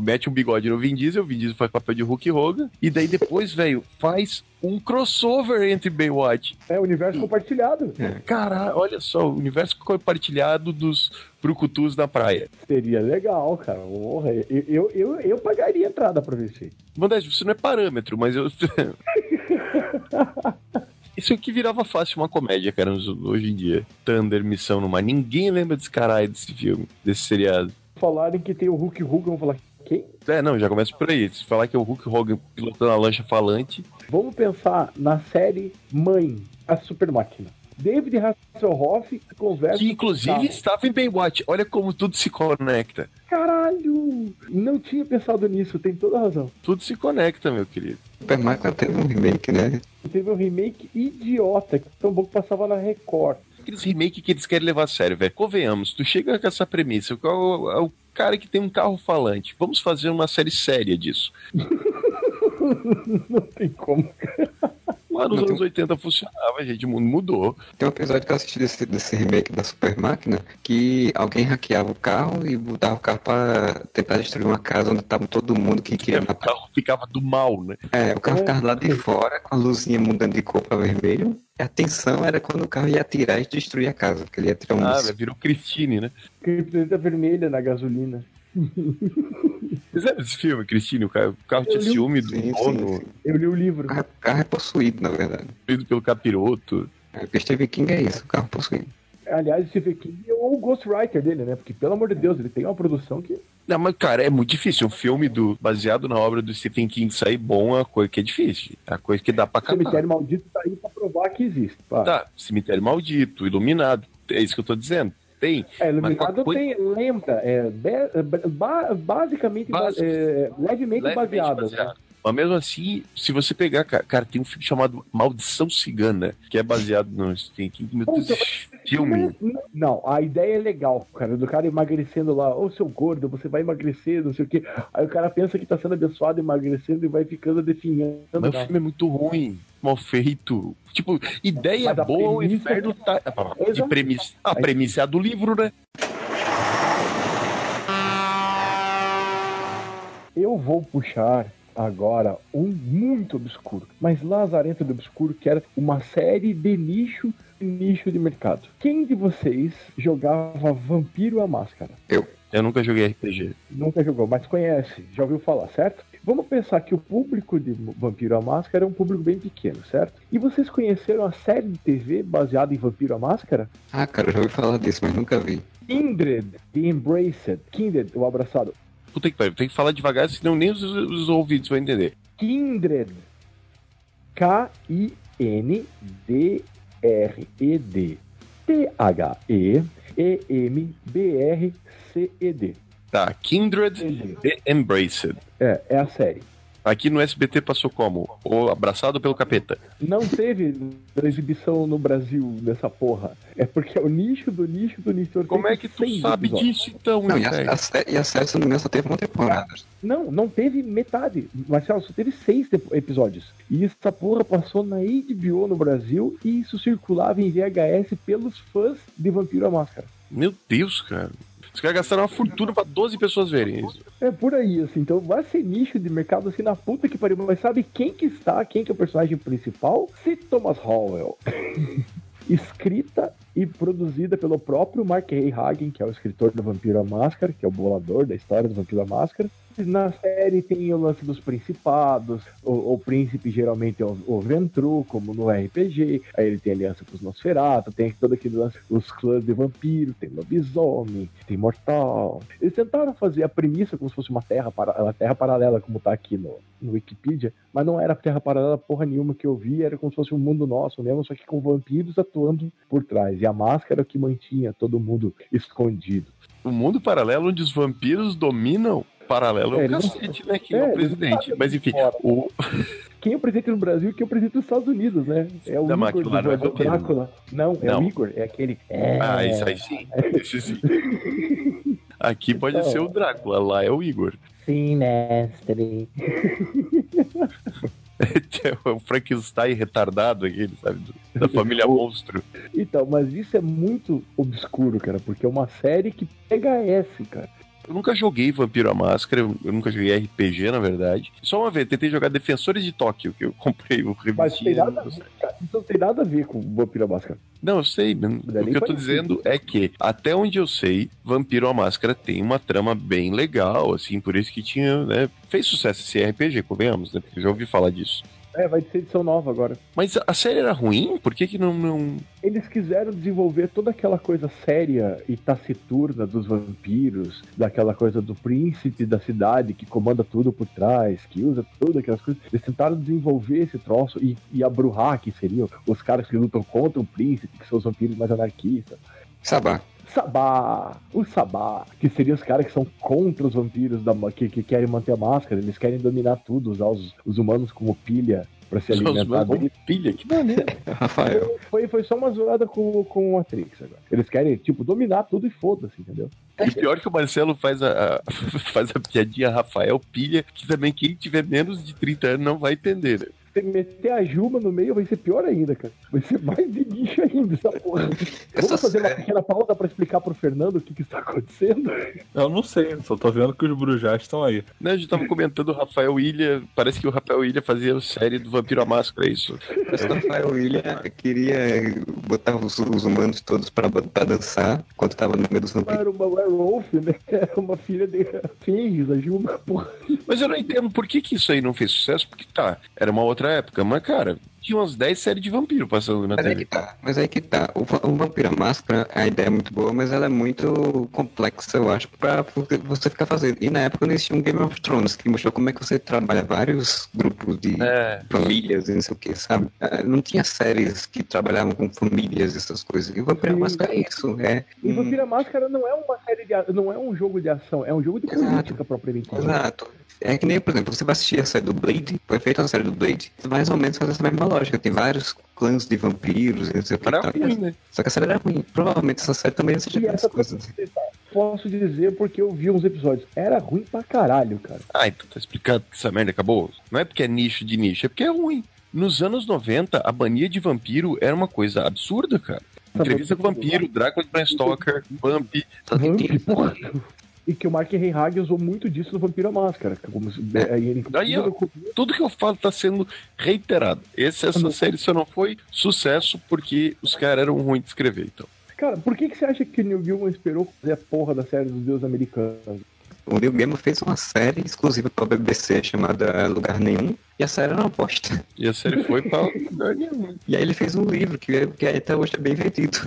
Mete um bigode no Vin Diesel, o Vin Diesel faz papel de Hulk Hogan. E daí depois, velho, faz um crossover entre Baywatch. É, universo compartilhado. Caralho, olha só, o universo compartilhado dos brucutus na praia. Seria legal, cara. Porra, eu, eu, eu, eu pagaria entrada pra ver isso aí. Modésio, isso não é parâmetro, mas eu. Isso aqui virava fácil uma comédia, cara, hoje em dia. Thunder, Missão no Mar. Ninguém lembra desse caralho desse filme, desse seriado. Falarem que tem o Hulk Hogan, vão falar, quem? É, não, já começa por aí. Se falar que é o Hulk Hogan pilotando a lancha falante, Vamos pensar na série Mãe, a Super Máquina. David Hasselhoff conversa que inclusive estava em Baywatch. Olha como tudo se conecta. Caralho! Não tinha pensado nisso, tem toda a razão. Tudo se conecta, meu querido. Super Máquina teve um remake, né? Teve um remake idiota, que tão bom que passava na Record. Aqueles remake que eles querem levar a sério, velho. Convenhamos, tu chega com essa premissa, qual é o cara que tem um carro falante? Vamos fazer uma série séria disso. Não tem como. Lá nos Não tem- anos 80 funcionava, gente, o mundo mudou. Tem um episódio que eu assisti desse, desse remake da Super Máquina que alguém hackeava o carro e botava o carro pra tentar destruir uma casa onde tava todo mundo que queria o matar. carro ficava do mal, né? É, o carro ficava lá de fora com a luzinha mudando de cor pra vermelho. E a tensão era quando o carro ia atirar e destruir a casa, porque ele ia tirar um Ah, virou Christine, né? Criptonita vermelha na gasolina. Fizeram esse filme, Christine? O carro, o carro tinha li- ciúme do Sim, dono, sim. Eu li o livro. O carro, o carro é possuído, na verdade. feito pelo capiroto. É, porque Stephen King é isso, o carro possuído. Aliás, Stephen King é o Ghostwriter dele, né? Porque, pelo amor de Deus, ele tem uma produção que. Não, mas, cara, é muito difícil. Um filme do, baseado na obra do Stephen King sair bom é uma coisa que é difícil. É uma coisa que dá pra O catar. Cemitério Maldito tá aí pra provar que existe. pá. Tá, Cemitério Maldito, Iluminado. É isso que eu tô dizendo. Tem. É, Mas Iluminado coisa- tem, lembra, é, be- ba- basicamente, é, levemente, levemente baseado. né? baseado. Mas mesmo assim, se você pegar, cara, tem um filme chamado Maldição Cigana, que é baseado no Deus, Puta, esse filme. Não, a ideia é legal, cara, do cara emagrecendo lá, ô seu gordo, você vai emagrecer, não sei o quê. Aí o cara pensa que tá sendo abençoado emagrecendo e vai ficando definhando. Mas o filme é muito ruim, mal feito. Tipo, ideia Mas boa, o inferno tá. De premissa. A premissa é a do livro, né? Eu vou puxar agora um muito obscuro, mas lazarento do obscuro, que era uma série de nicho nicho de mercado. Quem de vocês jogava Vampiro a Máscara? Eu nunca joguei RPG. Nunca jogou, mas conhece, já ouviu falar, certo? Vamos pensar que o público de Vampiro a Máscara é um público bem pequeno, certo? E vocês conheceram a série de TV baseada em Vampiro a Máscara? Ah, cara, eu já ouvi falar disso, mas nunca vi. Kindred, The Embraced, Kindred, o abraçado. Puta que pariu, tem que falar devagar, senão nem os, os ouvidos vão entender. Kindred. K-I-N-D-R-E-D. T-H-E-E-M-B-R-C-E-D. Tá, Kindred The Embraced. É, é a série. Aqui no SBT passou como? O Abraçado pelo Capeta. Não teve exibição no Brasil dessa porra. É porque é o nicho do nicho do nicho. Como é que tu sabe episódios. disso então, Não, e a, a, sé- e a série, se não me engano, só teve uma temporada. Não, não teve metade. Marcelo, só teve seis episódios. E essa porra passou na HBO no Brasil e isso circulava em VHS pelos fãs de Vampiro à Máscara. Meu Deus, cara. Os caras gastaram uma fortuna pra 12 pessoas verem isso. É por aí, assim. Então vai ser nicho de mercado assim na puta que pariu. Mas sabe quem que está? Quem que é o personagem principal? Se Thomas Howell. Escrita e produzida pelo próprio Mark Hagen, que é o escritor do Vampiro à Máscara, que é o bolador da história do Vampiro à Máscara. Na série tem o lance dos principados, o, o príncipe geralmente é o, o Ventru, como no RPG, aí ele tem aliança com os Nosferatu, tem todo aquele lance, os clãs de vampiro, tem lobisomem, tem mortal. Eles tentaram fazer a premissa como se fosse uma terra, para, uma terra paralela, como tá aqui no, no Wikipedia, mas não era terra paralela porra nenhuma que eu vi, era como se fosse um mundo nosso mesmo, só que com vampiros atuando por trás. E a máscara que mantinha todo mundo escondido. O mundo paralelo onde os vampiros dominam. Paralelo é É, o eles não- cacete, né? Quem é, É, o não presidente. Mas enfim, o, Quem é o presidente no Brasil e quem é o presidente dos Estados Unidos, né? É o Da Igor do, não é do vampiro. Drácula. Não, é Não. o Igor, é aquele. É... Ah, isso aí sim. Esse sim. Aqui pode Então. ser o Drácula, lá é o Igor. Sinestre. É o Frankenstein retardado aquele, sabe? Da família Monstro. Então, mas isso é muito obscuro, cara, porque é uma série que pega S, cara. Eu nunca joguei Vampiro à Máscara, eu nunca joguei RPG, na verdade. Só uma vez, tentei jogar Defensores de Tóquio, que eu comprei o Mas tem nada a ver, cara. Não tem nada a ver com Vampiro à Máscara. Não, eu sei. é O que eu tô dizendo é que, até onde eu sei, Vampiro à Máscara tem uma trama bem legal, assim, por isso que tinha, né? Fez sucesso esse RPG, convenhamos, né? Porque eu já ouvi falar disso. É, vai ser edição nova agora. Mas a- a série era ruim? Por que que não... não... Eles quiseram desenvolver toda aquela coisa séria e taciturna dos vampiros, daquela coisa do príncipe da cidade que comanda tudo por trás, que usa tudo aquelas coisas. Eles tentaram desenvolver esse troço e, e a Bruhá, que seriam os caras que lutam contra o príncipe, que são os vampiros mais anarquistas. Sabá. Sabá, o Sabá, que seriam os caras que são contra os vampiros da, que, que querem manter a máscara, eles querem dominar tudo, usar os, os humanos como pilha pra se Os alimentar. deles. pilha, que Maneiro. Rafael. Foi, foi só uma zoada com, com o Matrix agora. Eles querem, tipo, dominar tudo e foda-se, entendeu? E pior que o Marcelo faz a, a- faz a piadinha Rafael Pilha, que também quem tiver menos de 30 anos não vai entender, né? Se meter a Juma no meio vai ser pior ainda, cara. Vai ser mais de nicho ainda essa porra. Essa Vamos fazer uma pequena pausa pra explicar pro Fernando o que, que está acontecendo? Eu não sei, só tô vendo que os Brujás estão aí. Né, A gente tava comentando o Rafael Ilha, parece que o Rafael Ilha fazia a série do Vampiro à Máscara, é isso. O Rafael William queria botar os, os humanos todos pra, pra dançar enquanto tava no meio dos vampiros. Era uma werewolf, né? Era uma filha de Fênix, a Juma, porra. Mas eu não entendo por que, que isso aí não fez sucesso, porque tá, era uma outra época, mas cara, tinha umas 10 séries de vampiro passando na Mas aí que TV. tá, mas aí que tá. O, o Vampiro Máscara, a ideia é muito boa, mas ela é muito complexa, eu acho, pra você ficar fazendo. E na época não existia um Game of Thrones, que mostrou como é que você trabalha vários grupos de É, famílias e não sei o que, sabe? Ah, Não tinha séries que trabalhavam com famílias e essas coisas. E o Vampiro Sim. Máscara é isso, é. E hum, Vampiro Máscara não é uma série de. a- não é um jogo de ação, é um jogo de Exato. política propriamente. dita. Exato. É que nem, por exemplo, você vai assistir a série do Blade, foi feita a série do Blade, mais ou menos faz essa mesma lógica. Tem vários clãs de vampiros não sei o que. era tal. ruim, né? Só que a série era ruim. Provavelmente essa série também assistia E essas essa coisas. Posso dizer porque eu vi uns episódios. Era ruim pra caralho, cara. Ah, então tá explicado que essa merda acabou. Não é porque é nicho de nicho, é porque é ruim. Nos anos 90, a mania de vampiro era uma coisa absurda, cara. Entrevista com vampiro, Drácula de Bram Stoker, que Vamp, tem- porra. E que o Mark Reinhard usou muito disso no Vampiro à Máscara. que Como se, é, ele, Aí, ó. Tudo que eu falo tá sendo reiterado. Esse, essa série só não foi sucesso porque os caras eram ruins de escrever, então. Cara, por que, que você acha que o Neil Gaiman esperou fazer a porra da série dos deuses americanos? O Neil Gaiman fez uma série exclusiva pra BBC chamada Lugar Nenhum, e a série era uma bosta. E a série foi pra lugar nenhum. E aí ele fez um livro que, que até hoje é bem vendido.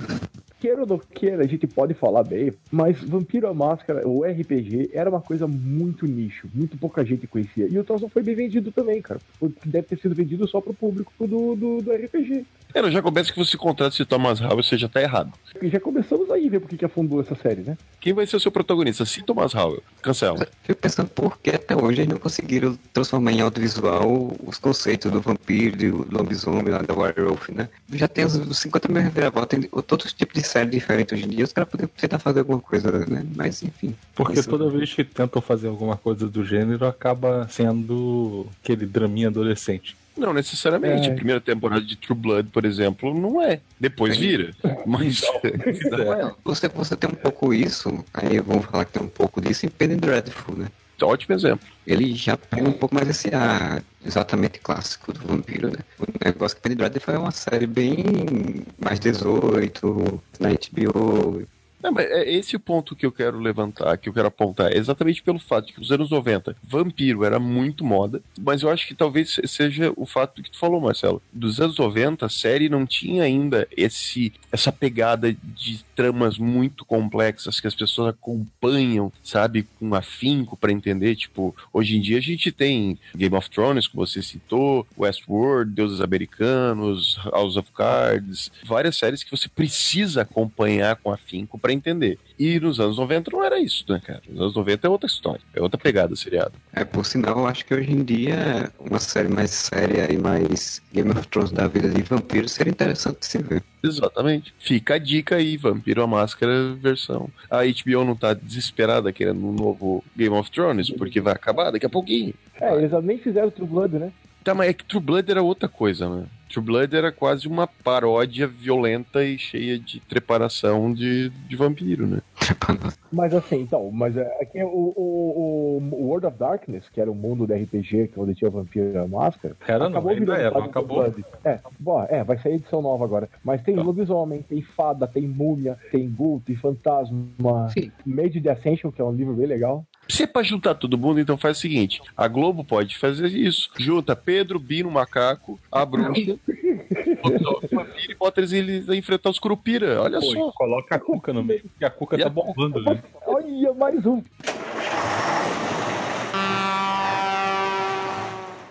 Queira ou não queira, a gente pode falar bem, mas Vampiro a Máscara, o RPG, era uma coisa muito nicho, muito pouca gente conhecia. E o troço foi bem vendido também, cara. Deve ter sido vendido só pro público do, do, do RPG. É, não, já começa que você contrata esse Thomas Howell, você já tá errado. E já começamos aí a ver porque que afundou essa série, né? Quem vai ser o seu protagonista? Se Thomas Howell. Cancela. Fico pensando por que até hoje eles não conseguiram transformar em audiovisual os conceitos do vampiro, do lobisomem, lá da Werewolf, né? Já tem os, os 50 mil reviravoltas, tem todos os tipos de série diferentes hoje em dia, os caras poderiam tentar fazer alguma coisa, né? Mas enfim. Porque Isso- toda vez que tentam fazer alguma coisa do gênero, acaba sendo aquele draminha adolescente. Não necessariamente. É. A primeira temporada de True Blood, por exemplo, não é. Depois vira. Mas. Não é. Você, você tem um pouco isso, aí vamos falar que tem um pouco disso em Penny Dreadful, né? Ótimo exemplo. Ele já pega um pouco mais esse ar exatamente clássico do vampiro, né? O negócio que Penny Dreadful é uma série bem mais 18, na HBO. Não, mas é esse o ponto que eu quero levantar, que eu quero apontar. É exatamente pelo fato de que nos anos 90, vampiro era muito moda, mas eu acho que talvez seja o fato que tu falou, Marcelo. Dos anos 90, a série não tinha ainda esse essa pegada de tramas muito complexas que as pessoas acompanham, sabe, com afinco pra entender. Tipo, hoje em dia a gente tem Game of Thrones, que você citou, Westworld, Deuses Americanos, House of Cards, várias séries que você precisa acompanhar com afinco pra entender. E nos anos 90 não era isso, né, cara? Nos anos 90 é outra história, é outra pegada seriado. É, por sinal, eu acho que hoje em dia uma série mais séria e mais Game of Thrones da vida de vampiro seria interessante de se ver. Exatamente. Fica a dica aí, Vampiro a Máscara versão. A HBO não tá desesperada querendo um novo Game of Thrones, porque vai acabar daqui a pouquinho. É, eles nem fizeram True Blood, né? Tá, mas é que True Blood era outra coisa, né? True Blood era quase uma paródia violenta e cheia de preparação de, de vampiro, né? Mas assim, então, mas é, aqui o, o, o World of Darkness, que era o mundo do RPG, que é onde tinha Vampiro e a Máscara, Era não, ainda virando é, não acabou. Blood. É, bom, é, vai sair edição nova agora. Mas tem Tá. lobisomem, tem fada, tem múmia, tem ghoul, tem fantasma. Sim. Made the Ascension, que é um livro bem legal. Se é pra juntar todo mundo, então faz o seguinte: a Globo pode fazer isso. Junta Pedro, Bino, Macaco, a bruxa, e bota eles, a enfrentar os Curupira. Olha Pô, só. coloca a Cuca no meio, porque a Cuca E tá a bombando, né? Olha, mais um.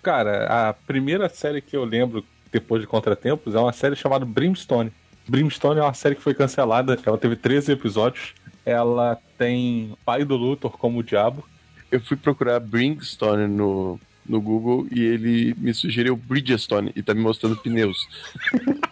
Cara, a primeira série que eu lembro depois de Contratempos é uma série chamada Brimstone. Brimstone é uma série que foi cancelada, ela teve 13 episódios. Ela tem pai do Luthor como o diabo. Eu fui procurar Bringstone no, no Google e ele me sugeriu Bridgestone e tá me mostrando pneus.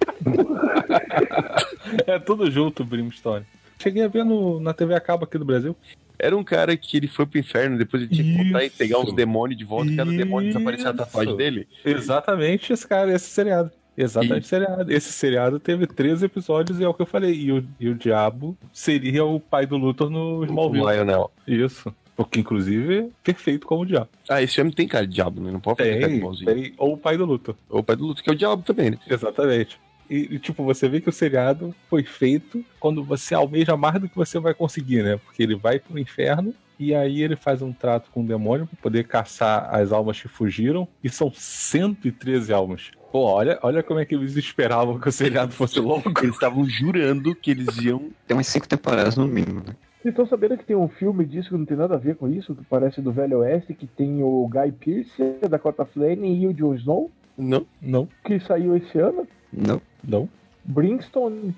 É tudo junto, Brimstone. Cheguei a ver no, na TV a cabo aqui do Brasil. Era um cara que ele foi pro inferno, depois ele tinha que voltar e pegar uns demônios de volta, e cada demônio desaparecia a Isso. tatuagem dele. Exatamente esse cara, esse seriado. Exatamente esse seriado. Esse seriado teve 13 episódios e é o que eu falei. E o, e o diabo seria o pai do Luthor no O Smallville. Lionel. Isso. Porque, inclusive, é perfeito como o diabo. Ah, esse homem tem cara de diabo, né? Não pode fazer cara de Tem, bonzinho. tem. Ou o pai do Luthor. Ou o pai do Luto, que é o diabo também, né? Exatamente. E, e, tipo, você vê que o seriado foi feito quando você almeja mais do que você vai conseguir, né? Porque ele vai pro inferno e aí ele faz um trato com o demônio pra poder caçar as almas que fugiram. E são 113 almas. Pô, olha, olha como é que eles esperavam que o seriado fosse longo. Eles estavam jurando que eles iam. Tem umas cinco temporadas no mínimo, né? Vocês estão sabendo que tem um filme disso que não tem nada a ver com isso, que parece do Velho Oeste, que tem o Guy Pearce, a Dakota Fanning e o Jon Snow, Não. Não, que saiu esse ano. Não. não. Brimstone.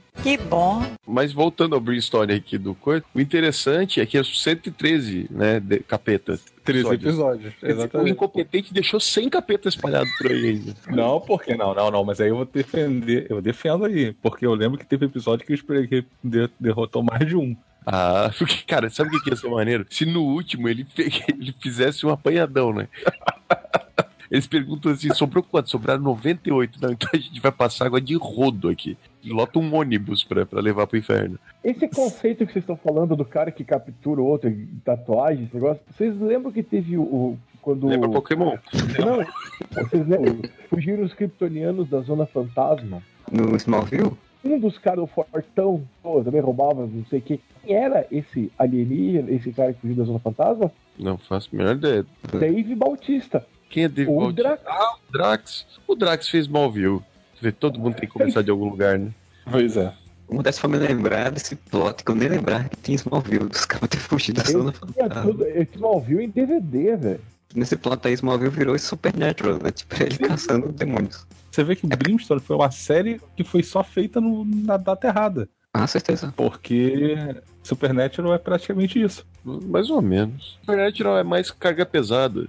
Mas voltando ao Brimstone aqui do coisa, o interessante é que é 113, né, de, capetas. 13 Episódios. episódios. O incompetente deixou 100 capetas espalhados por aí ainda. Não, porque não, não, não. Mas aí eu vou defender. Eu defendo aí. Porque eu lembro que teve episódio que o Sprague de- derrotou mais de um. Ah, porque, cara, sabe o que que ia ser maneiro? Se no último ele, ele fizesse um apanhadão, né? Eles perguntam assim, sobrou quanto? Sobraram 98. Não, então a gente vai passar água de rodo aqui. Lota um ônibus pra, pra levar pro inferno. Esse conceito que vocês estão falando do cara que captura o outro, em tatuagem, esse negócio, vocês lembram que teve o. o- quando. Lembra Pokémon? Não, vocês lembram? Fugiram os kryptonianos da Zona Fantasma. No Smallville? Um dos caras, o Fortão, pô, também roubava, não sei o que. Quem era esse alienígena, esse cara que fugiu da Zona Fantasma? Não faço a menor ideia. Dave Bautista. Quem é Dave O Bautista? Drax. Ah, o Drax. O Drax fez Smallville. Vê, todo mundo tem que começar de algum lugar, né? Pois é. O Modesto foi me lembrar desse plot que eu nem lembrava que tinha Smallville, dos caras ter fugido da Eu zona fantasma. tudo, esse Smallville em DVD, velho. Nesse plot aí, Smallville virou esse Supernatural, né? Tipo, ele caçando demônios. Você vê que o Brimstone foi uma série que foi só feita no- na data errada. Ah, certeza. Porque Supernatural é praticamente isso. Mais ou menos. Supernatural é mais carga pesada.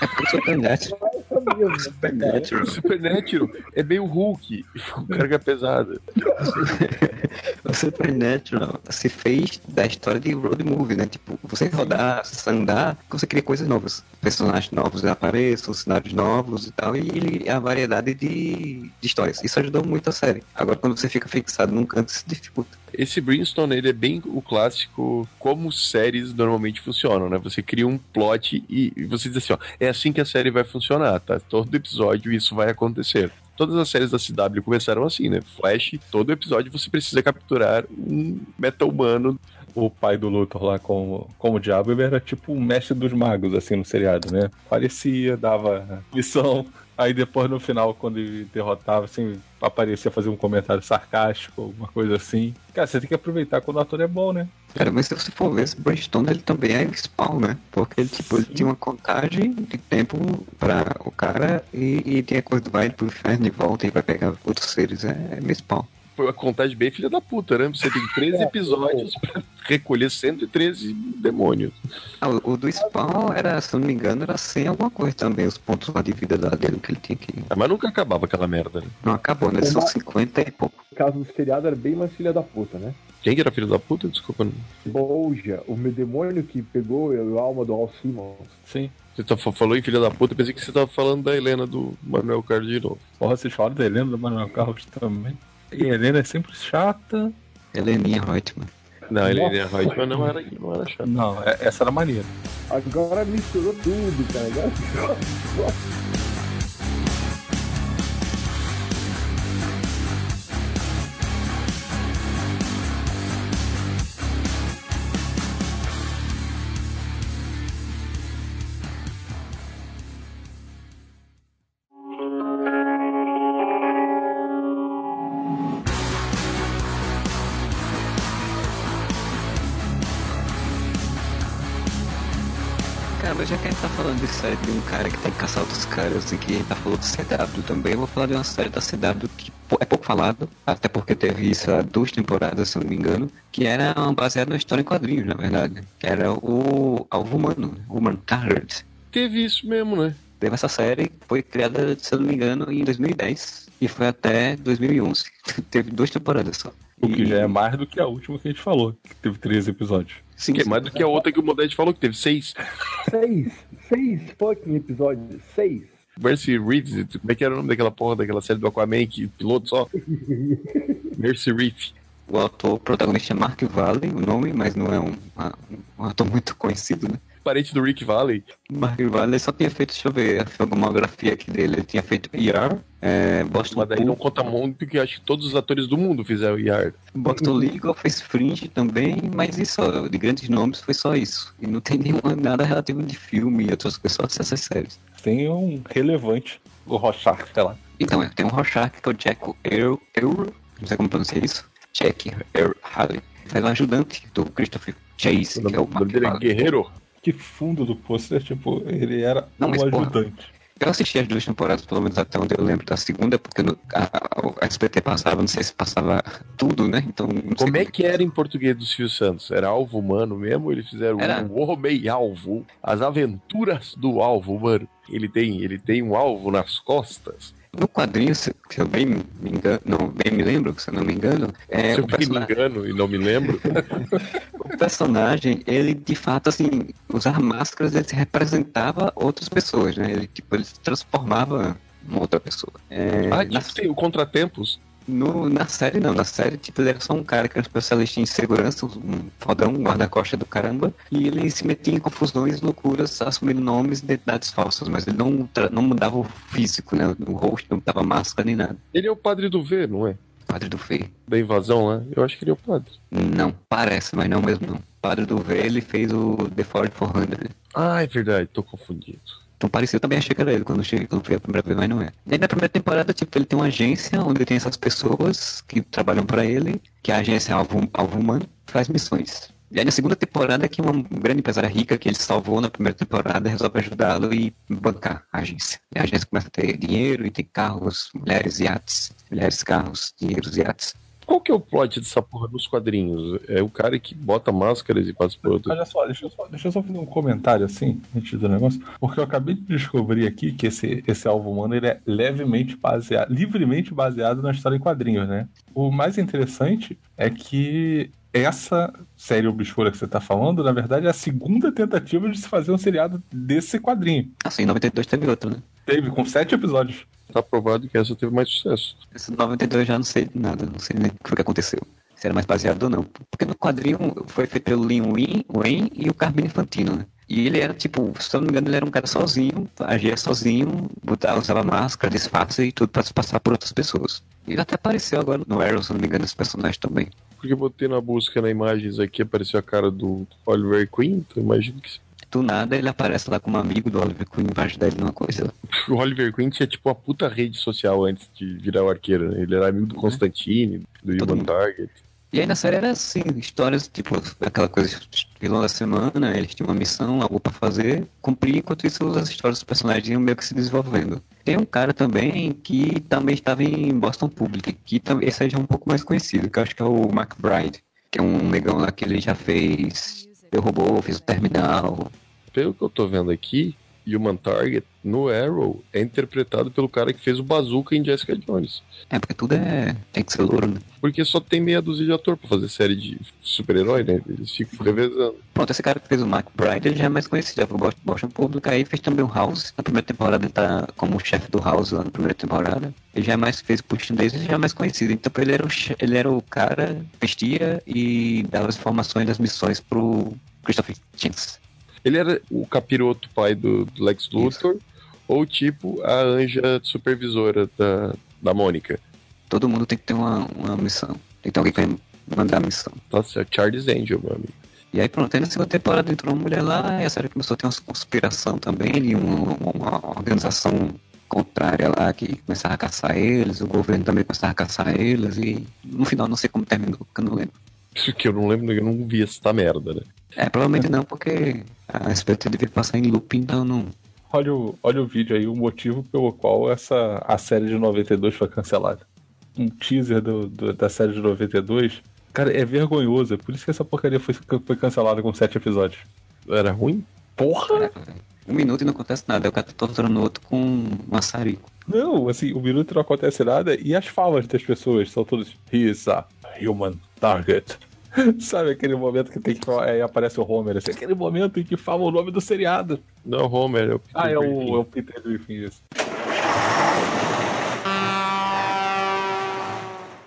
É porque o Supernatural. Mesmo. Supernatural. Supernatural é meio Hulk, com carga pesada. O Supernatural se fez da história de road movie, né? Tipo, você rodar, andar, você cria coisas novas. Personagens novos apareçam, cenários novos e tal, e a variedade de, de histórias. Isso ajudou muito a série. Agora, quando você fica fixado num canto, se dificulta. Esse Brimstone, ele é bem o clássico como séries normalmente funcionam, né? Você cria um plot e você diz assim, ó, é assim que a série vai funcionar, tá? Todo episódio isso vai acontecer. Todas as séries da CW começaram assim, né? Flash, todo episódio você precisa capturar um meta-humano. O pai do Luthor lá como, como diabo, ele era tipo o mestre dos magos, assim, no seriado, né? Parecia, dava missão. Aí depois no final, quando ele derrotava, assim, aparecia fazer um comentário sarcástico, alguma coisa assim. Cara, você tem que aproveitar quando o ator é bom, né? Cara, mas se você for ver, esse Brainstorm, ele também é spawn, né? Porque ele, tipo, ele tinha uma contagem de tempo pra o cara e, e tem a coisa do vai pro inferno e volta e vai pegar outros seres. É, é meio spawn. Foi uma contagem bem filha da puta, né? Você tem 13 episódios pra recolher 113 demônios. Ah, o, o do Spawn era, se eu não me engano, era 100 alguma coisa também, os pontos lá de vida dele que ele tinha que. Ah, Mas nunca acabava aquela merda, né? Não acabou, né? São 50 e pouco. O caso do seriado era bem mais filha da puta, né? Quem que era filho da puta? Desculpa. não- Boja, o meu demônio que pegou a alma do Al Simmons. Sim. Você tá, falou em filha da puta, pensei que você tava falando da Helena do Manuel Carlos de novo. Porra, vocês falaram da Helena do Manuel Carlos também. E a Helena é sempre chata. Heleninha Reutemann. Não. Helena Reutemann não era, não era chata. Não, é- essa era maneira. Agora misturou tudo, cara. Agora série de um cara que tem que caçar outros caras e que a gente tá falando do CW também, eu vou falar de uma série da CW que é pouco falado, até porque teve isso há duas temporadas, se eu não me engano, que era baseado na história em quadrinhos, na verdade. Que era o Alvo Humano, Human Carrot. Teve isso mesmo, né? Teve essa série, foi criada, se eu não me engano, em 2010 e foi até 2011. teve duas temporadas só. O que E- já é mais do que a última que a gente falou, que teve 13 episódios. Sim, Que é sim. mais do que a outra que o Modeste falou, que teve seis. Seis, seis fucking episódios, seis. Mercy Reeves, como é que era o nome daquela porra daquela série do Aquaman, que piloto só? Mercy Reef. O autor protagonista é Mark Valley, o nome, mas não é um, um ator muito conhecido, né? Parente do Rick Valley. Mark Valley só tinha feito, deixa eu ver a filmografia aqui dele. Ele tinha feito ER, é, Boston, Mas daí não conta muito, porque acho que todos os atores do mundo fizeram IAR. Boston Legal, fez Fringe também, mas isso, de grandes nomes, foi só isso. E não tem nenhuma, nada relativo de filme e outras só essas séries. Tem um relevante, o Rorschach, sei lá. Então, é, tem um Rorschach, que é o Jack Earl, Earl, não sei como pronunciar isso, Jack Earl Halley. Faz o ajudante do Christopher Chase, O que é o Mark é Valley. Guerreiro. Que fundo do pôster, tipo, ele era Não, um mas, porra, ajudante. Eu assisti as duas temporadas, pelo menos até onde eu lembro da segunda, porque no, a, a, SBT passava, não sei se passava tudo, né? Então, não sei Como é que era em português do Silvio Santos? Era alvo humano mesmo? Eles fizeram Era. um homem alvo. As aventuras do alvo humano. Ele tem, ele tem um alvo nas costas. No quadrinho, se, se eu bem me engano, não, bem me lembro, se eu não me engano, é, Se eu bem me engano e não me lembro. o personagem, ele de fato, assim, usar máscaras, ele representava outras pessoas, né? Ele, tipo, ele se transformava em outra pessoa. É, ah, na, o Contratempos. No- na série, não. Na série, tipo, ele era só um cara que era especialista em segurança, um fodão, um guarda-costa do caramba, e ele se metia em confusões, loucuras, assumindo nomes e identidades falsas, mas ele não, não mudava o físico, né? O rosto, não dava máscara nem nada. Ele é o padre do V, não é? Padre do V. Da invasão lá. Eu acho que ele é o padre. Não, parece, mas não mesmo não. Padre do V, ele fez o The 4400. Ah, é verdade, tô confundido. Então parecia, eu também achei que era ele quando eu cheguei, quando fui a primeira vez, mas não é. E aí na primeira temporada, tipo, ele tem uma agência onde tem essas pessoas que trabalham pra ele, que a agência é alvo, alvo humano, faz missões. E aí na segunda temporada que uma grande empresária rica que ele salvou na primeira temporada resolve ajudá-lo e bancar a agência. E a agência começa a ter dinheiro e tem carros, mulheres, iates, mulheres, carros, dinheiros, iates. Qual que é o plot dessa porra nos quadrinhos? É o cara que bota máscaras e passa por outro. Olha só, deixa eu só, deixa eu só fazer um comentário assim, antes do negócio, porque eu acabei de descobrir aqui que esse, esse alvo humano ele é levemente baseado, livremente baseado na história em quadrinhos, né? O mais interessante é que essa série obscura que você tá falando, na verdade, é a segunda tentativa de se fazer um seriado desse quadrinho. Assim, em 92 teve outro, né? Teve, com sete episódios. Tá provado que essa teve mais sucesso. Esse 92 eu já não sei de nada, não sei nem o que foi que aconteceu. Se era mais baseado ou não. Porque no quadrinho foi feito pelo Lin Wayne, Wayne e o Carmine Infantino, né? E ele era tipo, se eu não me engano, ele era um cara sozinho, agia sozinho, botava, usava máscara, disfarce e tudo pra se passar por outras pessoas. E ele até apareceu agora no Arrow, se eu não me engano, esse personagem também. Porque eu botei na busca na imagens aqui, apareceu a cara do Oliver Queen, então imagino que Do nada ele aparece lá como amigo do Oliver Queen vai ajudar ele numa coisa. o Oliver Queen tinha tipo uma puta rede social antes de virar o arqueiro, né? Ele era amigo do Constantine, do Todo mundo. Target. E aí na série era assim, histórias, tipo, aquela coisa, vilão da semana, eles tinham uma missão, algo pra fazer, cumprir, enquanto isso as histórias dos personagens iam meio que se desenvolvendo. Tem um cara também que também estava em Boston Public, que também esse aí já é um pouco mais conhecido, que eu acho que é o Mark Bride, que é um negão lá que ele já fez Robô, fez o Terminal. Pelo que eu tô vendo aqui, Human Target no Arrow é interpretado pelo cara que fez o Bazooka em Jessica Jones. É, porque tudo é. tem que ser louro, né? Porque só tem meia dúzia de ator pra fazer série de super-herói, né? Eles ficam revezando. Pronto, esse cara que fez o Mark Bride, ele já é mais conhecido, já foi o Boston Public, aí fez também o House. Na primeira temporada ele tá como chefe do House lá na primeira temporada. Ele já é mais, fez o Days, ele já é mais conhecido. Então ele era o, ele era o cara que vestia e dava as informações das missões pro Christopher Jinx. Ele era o capiroto pai do, do Lex Luthor, ou tipo a anja supervisora da, da Mônica. Todo mundo tem que ter uma, uma missão. Tem que ter alguém que vai mandar a missão. Tá certo, Charles Angel, meu amigo. E aí pronto, aí na segunda temporada entrou uma mulher lá, e a série começou a ter uma conspiração também, e uma, uma organização contrária lá que começava a caçar eles, o governo também começava a caçar eles, e no final não sei como terminou, porque eu não lembro. Isso que eu não lembro, eu não vi essa merda, né? É, provavelmente não, porque a SBT devia passar em loop, então não. Olha o, olha o vídeo aí, o motivo pelo qual essa, a série de 92 foi cancelada. Um teaser do, do- da série de 92. Cara, é vergonhoso. É por isso que essa porcaria foi, foi cancelada com sete episódios. Era ruim? Porra! Um minuto e não acontece nada, aí o cara tá torturando o outro com um maçarico. Não, assim, o minuto não acontece nada e as falas das pessoas são todas. He is a human target. Sabe aquele momento que tem que falar, aí aparece o Homer, assim, aquele momento em que fala o nome do seriado. Não, Homer, é o Peter Ah, é o, é o Peter Griffin, isso.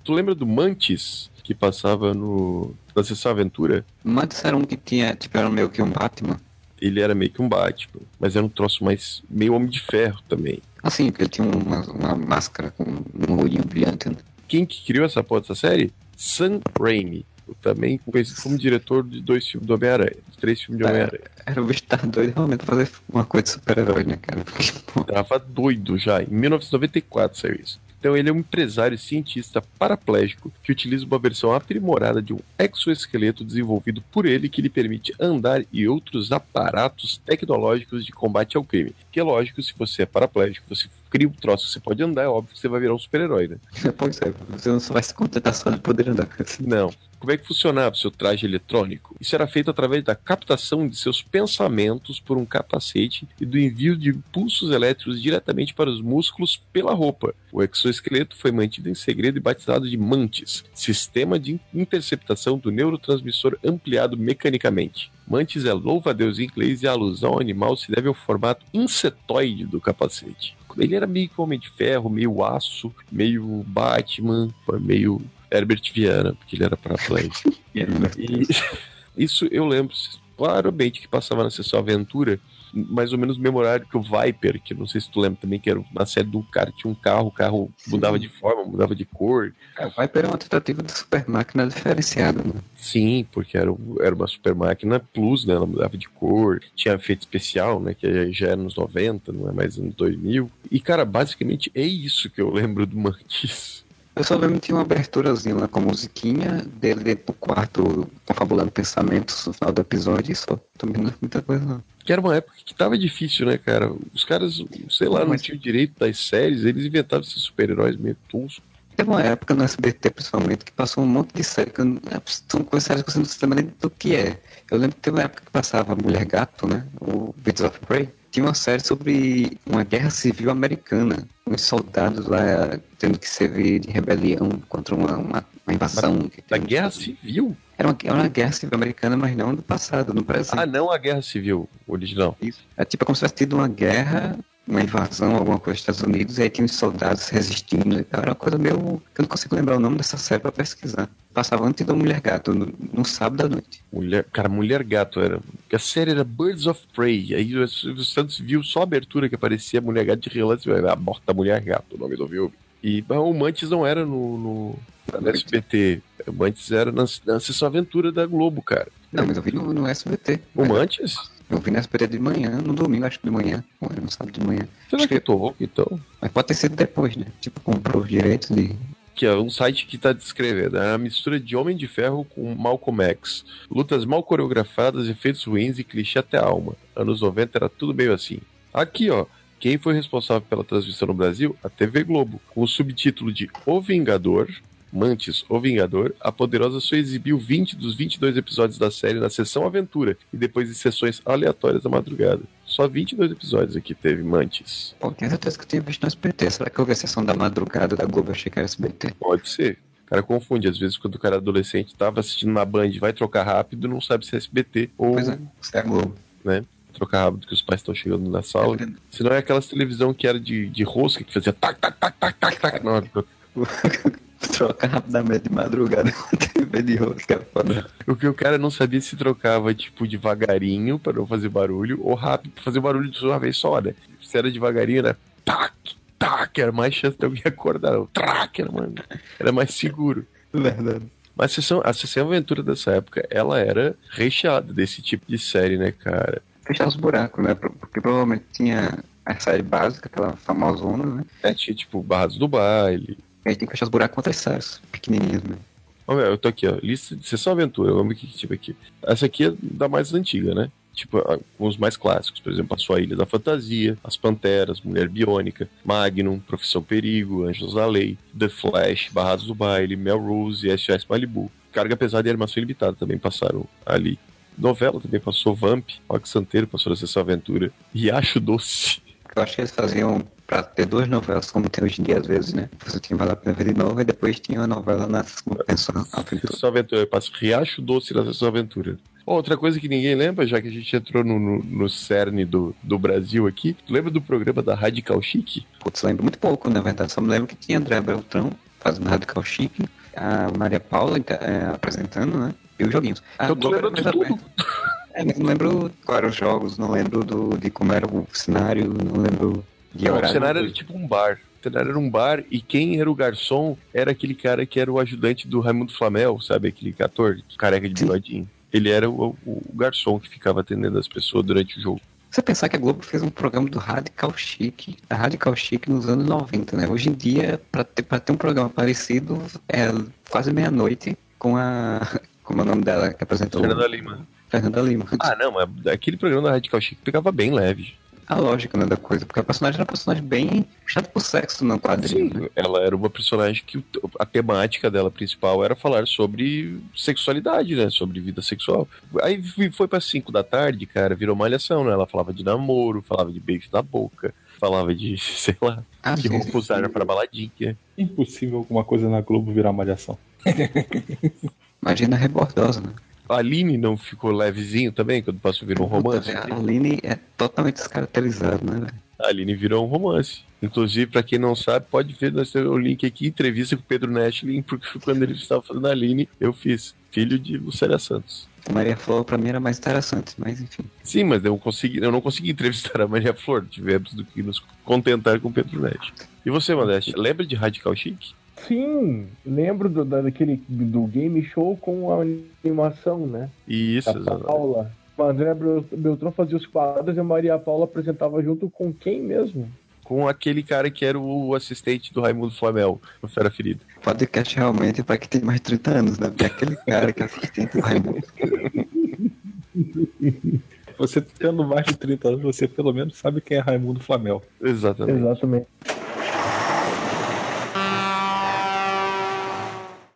Tu lembra do Mantis, que passava no na Sessão Aventura? Mantis era um que tinha, tipo, era meio que um Batman. Ele era meio que um Batman, mas era um troço mais meio Homem de Ferro também. Assim, porque ele tinha uma, uma máscara com um olhinho brilhante, né? Quem que criou essa porra dessa série? Sam Raimi, o também conhecido como diretor de dois filmes do Homem-Aranha, de três filmes de É. Homem-Aranha. Era o bicho tá doido realmente fazer uma coisa de super-herói, né, cara? Porque, Tava doido já, em 1994 saiu isso. Então ele é um empresário cientista paraplégico que utiliza uma versão aprimorada de um exoesqueleto desenvolvido por ele que lhe permite andar e outros aparatos tecnológicos de combate ao crime. Que é lógico, se você é paraplégico, você cria um troço, você pode andar, é óbvio que você vai virar um super-herói, né? pois é, você não só vai se contentar só de poder andar. Não. Como é que funcionava o seu traje eletrônico? Isso era feito através da captação de seus pensamentos por um capacete e do envio de impulsos elétricos diretamente para os músculos pela roupa. O exoesqueleto foi mantido em segredo e batizado de MANTIS, Sistema de Interceptação do Neurotransmissor Ampliado Mecanicamente. Mantis é louva-a-Deus em inglês e a alusão ao animal se deve ao formato insetoide do capacete. Ele era meio que homem de ferro, meio aço, meio Batman, meio Herbert Viana, porque ele era paraplégico. E isso eu lembro claramente que passava na sessão Aventura mais ou menos memorável que o Viper, que eu não sei se tu lembra também, que era uma série do cara, tinha um carro, o carro mudava de forma, mudava de cor. A Viper é uma tentativa de super máquina diferenciada, né? Sim, porque era, era uma super máquina plus, né? Ela mudava de cor, tinha efeito especial, né? Que já é anos 90, não é mais anos 2000. E, cara, basicamente é isso que eu lembro do Mantis. Eu só lembro que tinha uma aberturazinha lá com a musiquinha dele dentro do quarto, confabulando pensamentos no final do episódio e só. Também não é muita coisa, não. Que era uma época que tava difícil, né, cara? Os caras, sei lá, não Mas- tinham direito das séries, eles inventavam esses super-heróis meio toscos. Teve uma época no SBT, principalmente, que passou um monte de série que não- é, são coisas sérias que você não se lembra nem do que é. Eu lembro que teve uma época que passava Mulher Gato, né? O Birds of Prey. Tinha uma série sobre uma guerra civil americana. Uns soldados lá tendo que servir de rebelião contra uma, uma, uma invasão. que Da Guerra Civil? Era uma, era uma guerra civil americana, mas não do passado, no presente. Ah, não a Guerra Civil original. Isso. É tipo como se tivesse tido uma guerra, uma invasão, alguma coisa dos Estados Unidos, e aí tinha os soldados resistindo e tal. Era uma coisa meio. que eu não consigo lembrar o nome dessa série pra pesquisar. Passava antes da Mulher Gato, no, no sábado à noite. Mulher, cara, Mulher Gato era. A série era Birds of Prey. Aí o Silvio Santos viu só a abertura que aparecia Mulher Gato de relance. A morta Mulher Gato, o nome do filme. E o Mantis não era no, no, no SBT. O Mantis era na, na sessão aventura da Globo, cara. Não, mas eu vi no, no SBT. O Mantis? Eu vi no SBT de manhã, no domingo, acho que de manhã. Ou era no sábado de manhã. Será Acho que eu tô então? Mas pode ter sido depois, né? Tipo, comprou os direitos de. Que é um site que tá descrevendo. É a mistura de Homem de Ferro com Malcolm X. Lutas mal coreografadas, efeitos ruins e clichê até a alma. Anos 90 era tudo meio assim. Aqui, ó. Quem foi responsável pela transmissão no Brasil? A TV Globo. Com o subtítulo de O Vingador, Mantis, O Vingador, a Poderosa só exibiu 20 dos 22 episódios da série na sessão Aventura e depois em sessões aleatórias da madrugada. Só 22 episódios aqui teve Mantis. Pô, tenho certeza que eu tinha visto no SBT. Será que eu vi a sessão da madrugada da Globo? Achei que era SBT. Pode ser. O cara confunde. Às vezes, quando o cara é adolescente tava assistindo na Band vai trocar rápido, não sabe se é SBT ou Pois é, isso é Globo. trocar rápido que os pais estão chegando na sala. Se não é aquelas televisão que era de, de rosca que fazia tac, tac, tac, tac, tac, tac. Na hora Troca rapidamente de madrugada com a TV de rosca. foda. O que o cara não sabia se trocava, tipo, devagarinho pra não fazer barulho, ou rápido pra fazer barulho de uma vez só, né? Se era devagarinho, era tac, tac, era mais chance de alguém acordar. Track era, mano, era mais seguro. Verdade. Mas a sessão, a sessão aventura dessa época, ela era recheada desse tipo de série, né, cara? Fechar os buracos, né? Porque provavelmente tinha a série básica, aquela famosona, né? É, tinha, tipo, Barras do Baile. E aí tem que fechar os buracos com outras séries pequenininhas mesmo. Olha, eu tô aqui, ó. Lista de sessão aventura. Vamos ver que tive aqui. Essa aqui é da mais antiga, né? Tipo, a- os mais clássicos. Por exemplo, a sua Ilha da Fantasia, As Panteras, Mulher Biônica, Magnum, Profissão Perigo, Anjos da Lei, The Flash, Barrados do Baile, Melrose e SOS Malibu. Carga Pesada e Animação Ilimitada também passaram ali. Novela também passou Vamp, Rock Santeiro passou na Sessão Aventura, Riacho Doce. Eu acho que eles faziam pra ter duas novelas, como tem hoje em dia às vezes, né? Você tinha Vale a Pena Ver de Novo e depois tinha uma novela na segunda pensão. aventura. Aventura, passa Riacho Doce na Sessão Aventura. Outra coisa que ninguém lembra, já que a gente entrou no, no, no cerne do, do Brasil aqui, tu lembra do programa da Radical Chic? Putz, lembro muito pouco, na verdade. Só me lembro que tinha André Beltrão fazendo Radical Chic, a Maria Paula é, apresentando, né? E os joguinhos. Ah, Então tu Globo lembra de tudo? É, não lembro quais eram os jogos, não lembro do, de como era o cenário, não lembro de Não, o horário. cenário era tipo um bar. O cenário era um bar e quem era o garçom era aquele cara que era o ajudante do Raimundo Flamel, sabe? Aquele ator careca de bigodinho. Ele era o, o- o garçom que ficava atendendo as pessoas durante o jogo. Você pensar que a Globo fez um programa do Radical Chic, a Radical Chic nos anos 90, né? Hoje em dia, pra ter, pra ter um programa parecido, é quase meia-noite com a. Como é o nome dela que apresentou? Fernanda Lima. Fernanda Lima. Ah, não, mas aquele programa da Radical Chic pegava bem leve. A lógica né, da coisa, porque a personagem era um personagem bem chato por sexo no quadrinho. né? Sim, ela era uma personagem que a temática dela principal era falar sobre sexualidade, né? Sobre vida sexual. Aí foi para 5 da tarde, cara, virou malhação, né? Ela falava de namoro, falava de beijo na boca, falava de, sei lá, Ah, que roupa usar pra baladinha. Impossível alguma coisa na Globo virar malhação. Imagina a rebordosa, né? A Aline não ficou levezinho também, quando passou a virar um romance? A Aline é totalmente descaracterizada, né, velho? A Aline virou um romance. Inclusive, pra quem não sabe, pode ver, nós temos o link aqui, entrevista com o Pedro Nestlin, porque quando ele estava fazendo a Aline, eu fiz. Filho de Lucélia Santos. Maria Flor pra mim era mais interessante, mas enfim. Sim, mas eu, consegui, eu não consegui entrevistar a Maria Flor. Tivemos do que nos contentar com o Pedro Neto. E você, Modeste, lembra de Radical Chic? Sim, lembro do, daquele do game show com a animação, né? Isso, Da exatamente. Paula. O André Bel- Beltrão fazia os quadros e a Maria Paula apresentava junto com quem mesmo? Com aquele cara que era o assistente do Raimundo Flamel, no Fera Ferida. Podcast realmente é pra quem tem mais de 30 anos, né? Porque aquele cara que é assistente do Raimundo. Você tendo mais de 30 anos, você pelo menos sabe quem é Raimundo Flamel. Exatamente. Exatamente.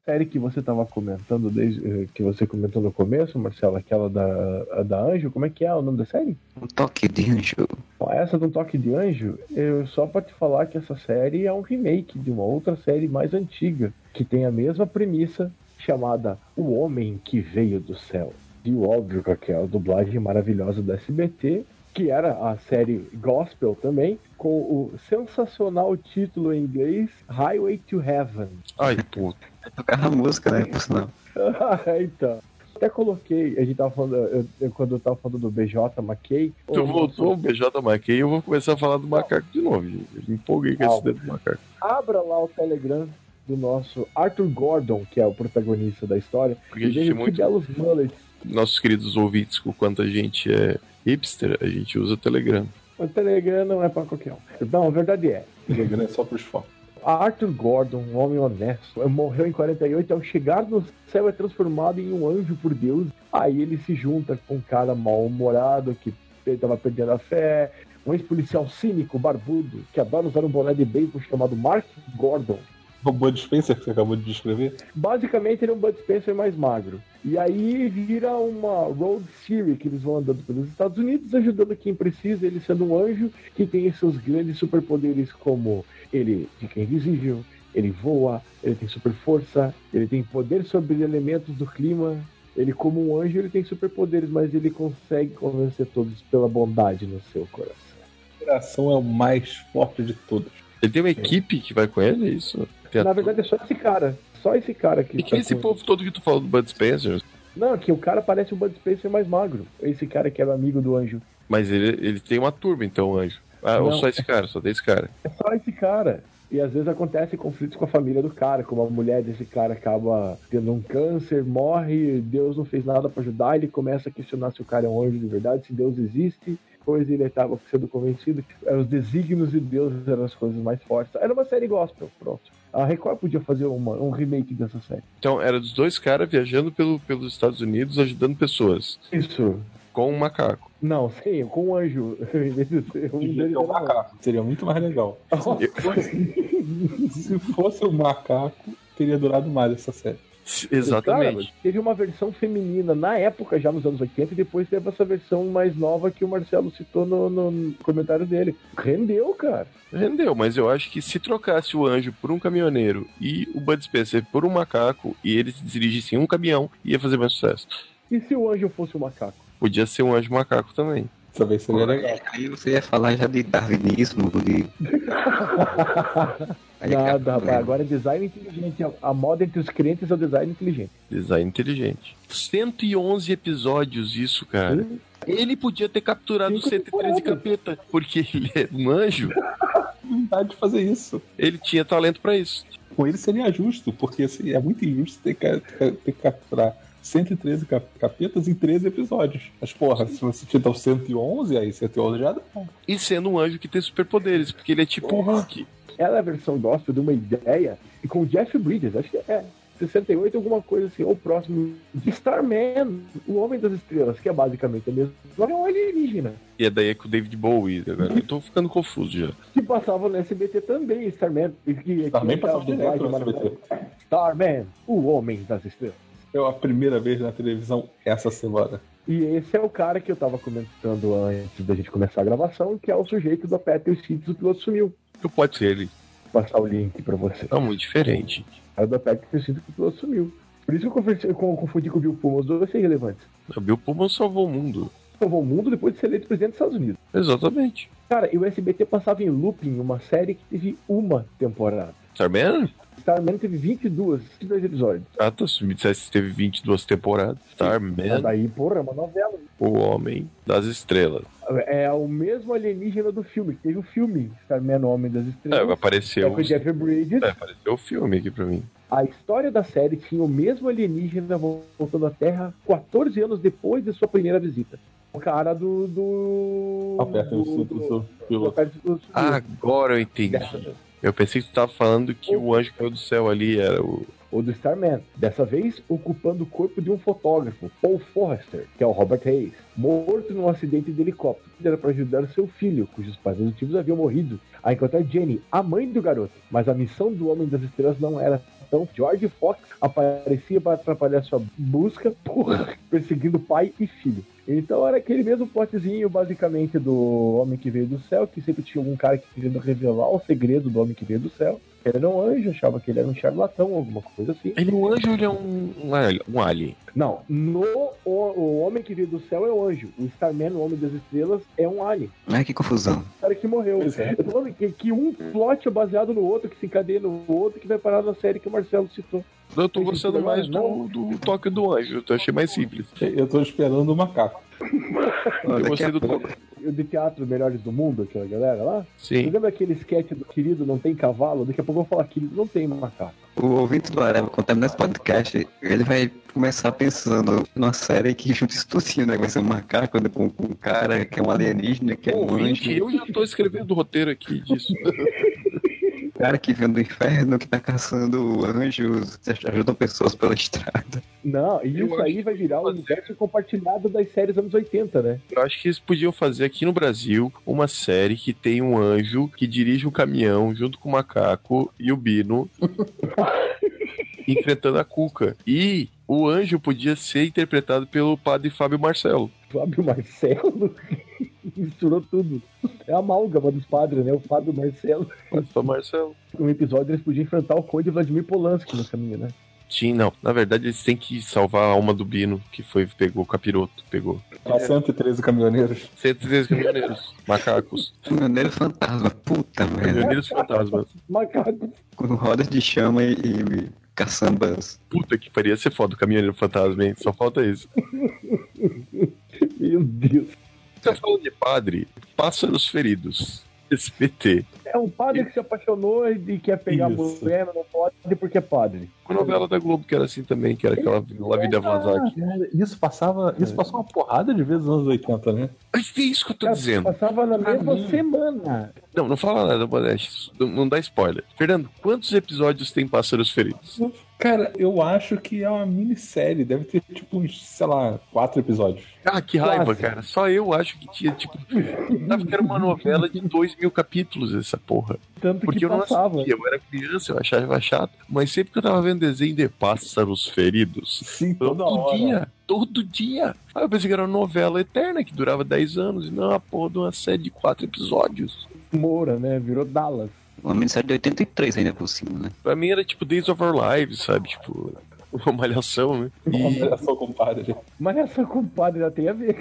Série que você estava comentando desde eh, que você comentou no começo, Marcelo, aquela da, a da Anjo, como é que é o nome da série? Um toque de anjo. Essa do Toque de Anjo, eu só para te falar que essa série é um remake de uma outra série mais antiga, que tem a mesma premissa, chamada O Homem que Veio do Céu. E óbvio com aquela dublagem maravilhosa da SBT, que era a série Gospel também, com o sensacional título em inglês Highway to Heaven. Ai, puta. Tocava música, né? Por sinal. então. Até coloquei, a gente tava falando, eu- eu- quando eu tava falando do BJ McKay. Tu voltou o BJ e eu vou começar a falar do macaco de novo, gente. Eu me empolguei com esse dedo do macaco. abra lá o Telegram do nosso Arthur Gordon, que é o protagonista da história, Porque a e gente é que muito. belos mullets. Nossos queridos ouvintes, com quanto a gente é hipster, a gente usa o Telegram. O Telegram não é pra qualquer um. Não, a verdade é. O Telegram é só pros fãs. Arthur Gordon, um homem honesto, morreu em 48 ao chegar no céu é transformado em um anjo por Deus. Aí ele se junta com um cara mal-humorado que estava perdendo a fé, um ex-policial cínico, barbudo, que adora usar um boné de bacon chamado Mark Gordon. O Bud Spencer que você acabou de descrever. Basicamente ele é um Bud Spencer mais magro. E aí vira uma road series que eles vão andando pelos Estados Unidos, ajudando quem precisa, ele sendo um anjo que tem seus grandes superpoderes como ele fica invisível, ele voa, ele tem super força, ele tem poder sobre elementos do clima. Ele, como um anjo, ele tem superpoderes, mas ele consegue convencer todos pela bondade no seu coração. A geração é o mais forte de todos. Ele tem uma equipe que vai com ele, é isso? Na verdade, é só esse cara. Só esse cara que E quem é tá esse com- povo todo que tu falou do Bud Spencer? Não, que o cara parece um Bud Spencer mais magro. Esse cara que era amigo do anjo. Mas ele, ele tem uma turma, então, anjo. Ah, ou Não. só esse cara, só tem esse cara. É só esse cara. E às vezes acontece conflitos com a família do cara, como a mulher desse cara acaba tendo um câncer, morre, Deus não fez nada pra ajudar, ele começa a questionar se o cara é um anjo de verdade, se Deus existe. Depois ele estava sendo convencido que os desígnios de Deus eram as coisas mais fortes. Era uma série gospel, pronto. A Record podia fazer uma, um remake dessa série. Então, era dos dois caras viajando pelo, pelos Estados Unidos, ajudando pessoas. Isso. Com um macaco. Não, sim, com um anjo. Um deles um macaco. Seria muito mais legal. Se fosse um macaco, teria durado mais essa série. Exatamente. Teve uma versão feminina na época, já nos anos 80, e depois teve essa versão mais nova que o Marcelo citou no, no comentário dele. Rendeu, cara. Rendeu, mas eu acho que se trocasse o anjo por um caminhoneiro e o Bud Spencer por um macaco e eles dirigissem um caminhão, ia fazer mais sucesso. E se o anjo fosse um macaco? Podia ser um anjo macaco também. Talvez seria legal. Aí você ia falar já de darwinismo, de. Aí Nada, acaba- rapaz. Agora é design inteligente. A- moda entre os crentes é o design inteligente. Design inteligente. 111 episódios isso, cara. Ele podia ter capturado Cinco 113 temporadas. capeta, porque ele é um anjo. Vontade de fazer isso. Ele tinha talento pra isso. Com ele seria justo, porque assim, é muito injusto ter que capturar 113 cap- capetas em 13 episódios. Mas, porra, se você tiver o 111, aí 111 já dá. E sendo um anjo que tem superpoderes, porque ele é tipo o Hulk. Ela é a versão gospel de uma ideia e com o Jeff Bridges, acho que é 68, alguma coisa assim, ou próximo de Starman, o Homem das Estrelas, que é basicamente a mesma. Agora é um alienígena. E é daí com o David Bowie. Agora eu tô ficando confuso já. que passava no SBT também, Starman. Que, Também que passava aquela direto no SBT. Starman, o Homem das Estrelas. É a primeira vez na televisão essa semana. E esse é o cara que eu tava comentando antes da gente começar a gravação, que é o sujeito da Peter Seeds, o piloto sumiu. Não pode ser ele. Vou passar o link pra você. Tá muito diferente. É o da Peter Seeds, o piloto sumiu. Por isso que eu, conversei, eu confundi com o Bill Pullman, os dois são irrelevantes. O Bill Pullman salvou o mundo. Salvou o mundo depois de ser eleito presidente dos Estados Unidos. Exatamente. Cara, e o SBT passava em looping uma série que teve uma temporada. Starman? Starman teve 22, 22 episódios. Ah, tá. Se me dissesse que teve 22 temporadas. Starman, Mas daí, porra, é uma novela. o Homem das Estrelas. É o mesmo alienígena do filme. Teve o filme Starman, o Homem das É, Estrelas. apareceu. É com o Jeff Bridges. É, apareceu o filme aqui pra mim. A história da série tinha o mesmo alienígena voltando à Terra 14 anos depois de sua primeira visita. O cara do. do. Aperta o do- cinto do- do do piloto. aperta o cinto. Agora eu entendi. Dessa. Eu pensei que tu tava falando que o anjo caiu do céu ali era o. ou do Starman. Dessa vez, ocupando o corpo de um fotógrafo, Paul Forrester, que é o Robert Hayes, morto num acidente de helicóptero. Era para ajudar seu filho, cujos pais adotivos haviam morrido, a encontrar Jenny, a mãe do garoto. Mas a missão do Homem das Estrelas não era então George Fox aparecia para atrapalhar sua busca, porra, perseguindo pai e filho. Então era aquele mesmo plotzinho, basicamente, do Homem que Veio do Céu, que sempre tinha algum cara que queria revelar o segredo do Homem que Veio do Céu. Ele era um anjo, achava que ele era um charlatão, alguma coisa assim. Ele é um anjo ou ele é um, um, alien- um alien? Não, no o, o Homem que Veio do Céu é o anjo. O Starman, o Homem das Estrelas, é um alien. Ai, que confusão. O cara que morreu. É. Eu tô falando que, que um plot é baseado no outro, que se encadeia no outro, que vai parar na série que o Marcelo citou. Eu tô gostando mais do, do toque do anjo. Eu achei mais simples. Eu tô esperando o macaco. Eu gostei do toque. De Teatro Melhores do Mundo, aquela galera lá. Você Sim. lembra aquele sketch do Querido Não Tem Cavalo? Daqui a pouco eu vou falar Querido Não Tem Macaco. O ouvinte do Areva, quando terminar esse podcast, ele vai começar pensando numa série que junta isso tudinho, né? Vai ser um macaco né, com, com um cara que é um alienígena, que é um anjo, eu já tô escrevendo o roteiro aqui disso. cara que vem do inferno, que tá caçando anjos, ajudam pessoas pela estrada. Não, e Eu isso aí vai virar o fazer. universo compartilhado das séries anos 80, né? Eu acho que eles podiam fazer aqui no Brasil uma série que tem um anjo que dirige um caminhão junto com o macaco e o Bino enfrentando a Cuca. E o anjo podia ser interpretado pelo padre Fábio Marcelo. Fábio Marcelo misturou tudo. É a amálgama dos padres, né? O Fábio Marcelo. Padre Fábio Marcelo. No episódio eles podiam enfrentar o Conde Vladimir Polanski no caminho, né? Sim, não. Na verdade, eles têm que salvar a alma do Bino, que foi, pegou o capiroto, pegou. Há 113 caminhoneiros. 113 caminhoneiros, macacos, Caminhoneiro fantasma, puta merda. caminhoneiros fantasmas. Macacos. Com rodas de chama e, e caçambas. Puta que paria ser foda o caminhoneiro fantasma, hein? Só falta isso. Meu Deus. Você falando de padre, pássaros feridos. SPT. É um padre que se apaixonou e quer pegar Isso. a mulher, mas não pode porque é padre. Uma novela da Globo que era assim também, que era aquela La Vida Vazak. Cara, Isso passava, isso passou uma porrada de vezes nos anos 80, né? Mas é isso que eu tô Cara, dizendo. Passava na mesma semana. Não, não fala nada, Modeste. Não dá spoiler. Fernando, quantos episódios tem Pássaros Feridos? Cara, eu acho que é uma minissérie. Deve ter, tipo, uns, sei lá, quatro episódios. Ah, que raiva, Quase. cara. Só eu acho que tinha, tipo. Tava que era uma novela de dois mil capítulos, essa porra. Tanto Porque que eu não passava. assistia, eu era criança, eu achava chato. Mas sempre que eu tava vendo desenho de Pássaros Feridos, Sim, todo dia, todo dia. Aí eu pensei que era uma novela eterna que durava 10 anos, e não a porra de uma série de quatro episódios. Moura, né? Virou Dallas. Uma minissérie de 83 ainda por cima, né? Pra mim era tipo Days of Our Lives, sabe? Tipo, uma malhação, né? E Olha só, compadre. Mas essa compadre já tem a ver.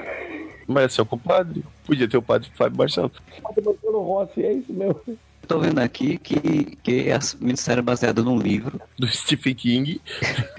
malhação com o padre. Podia ter o padre Fábio Marcelo. Padre Marcelo Rossi, é isso mesmo. Tô vendo aqui que, que a minissérie é baseada num livro. Do Stephen King.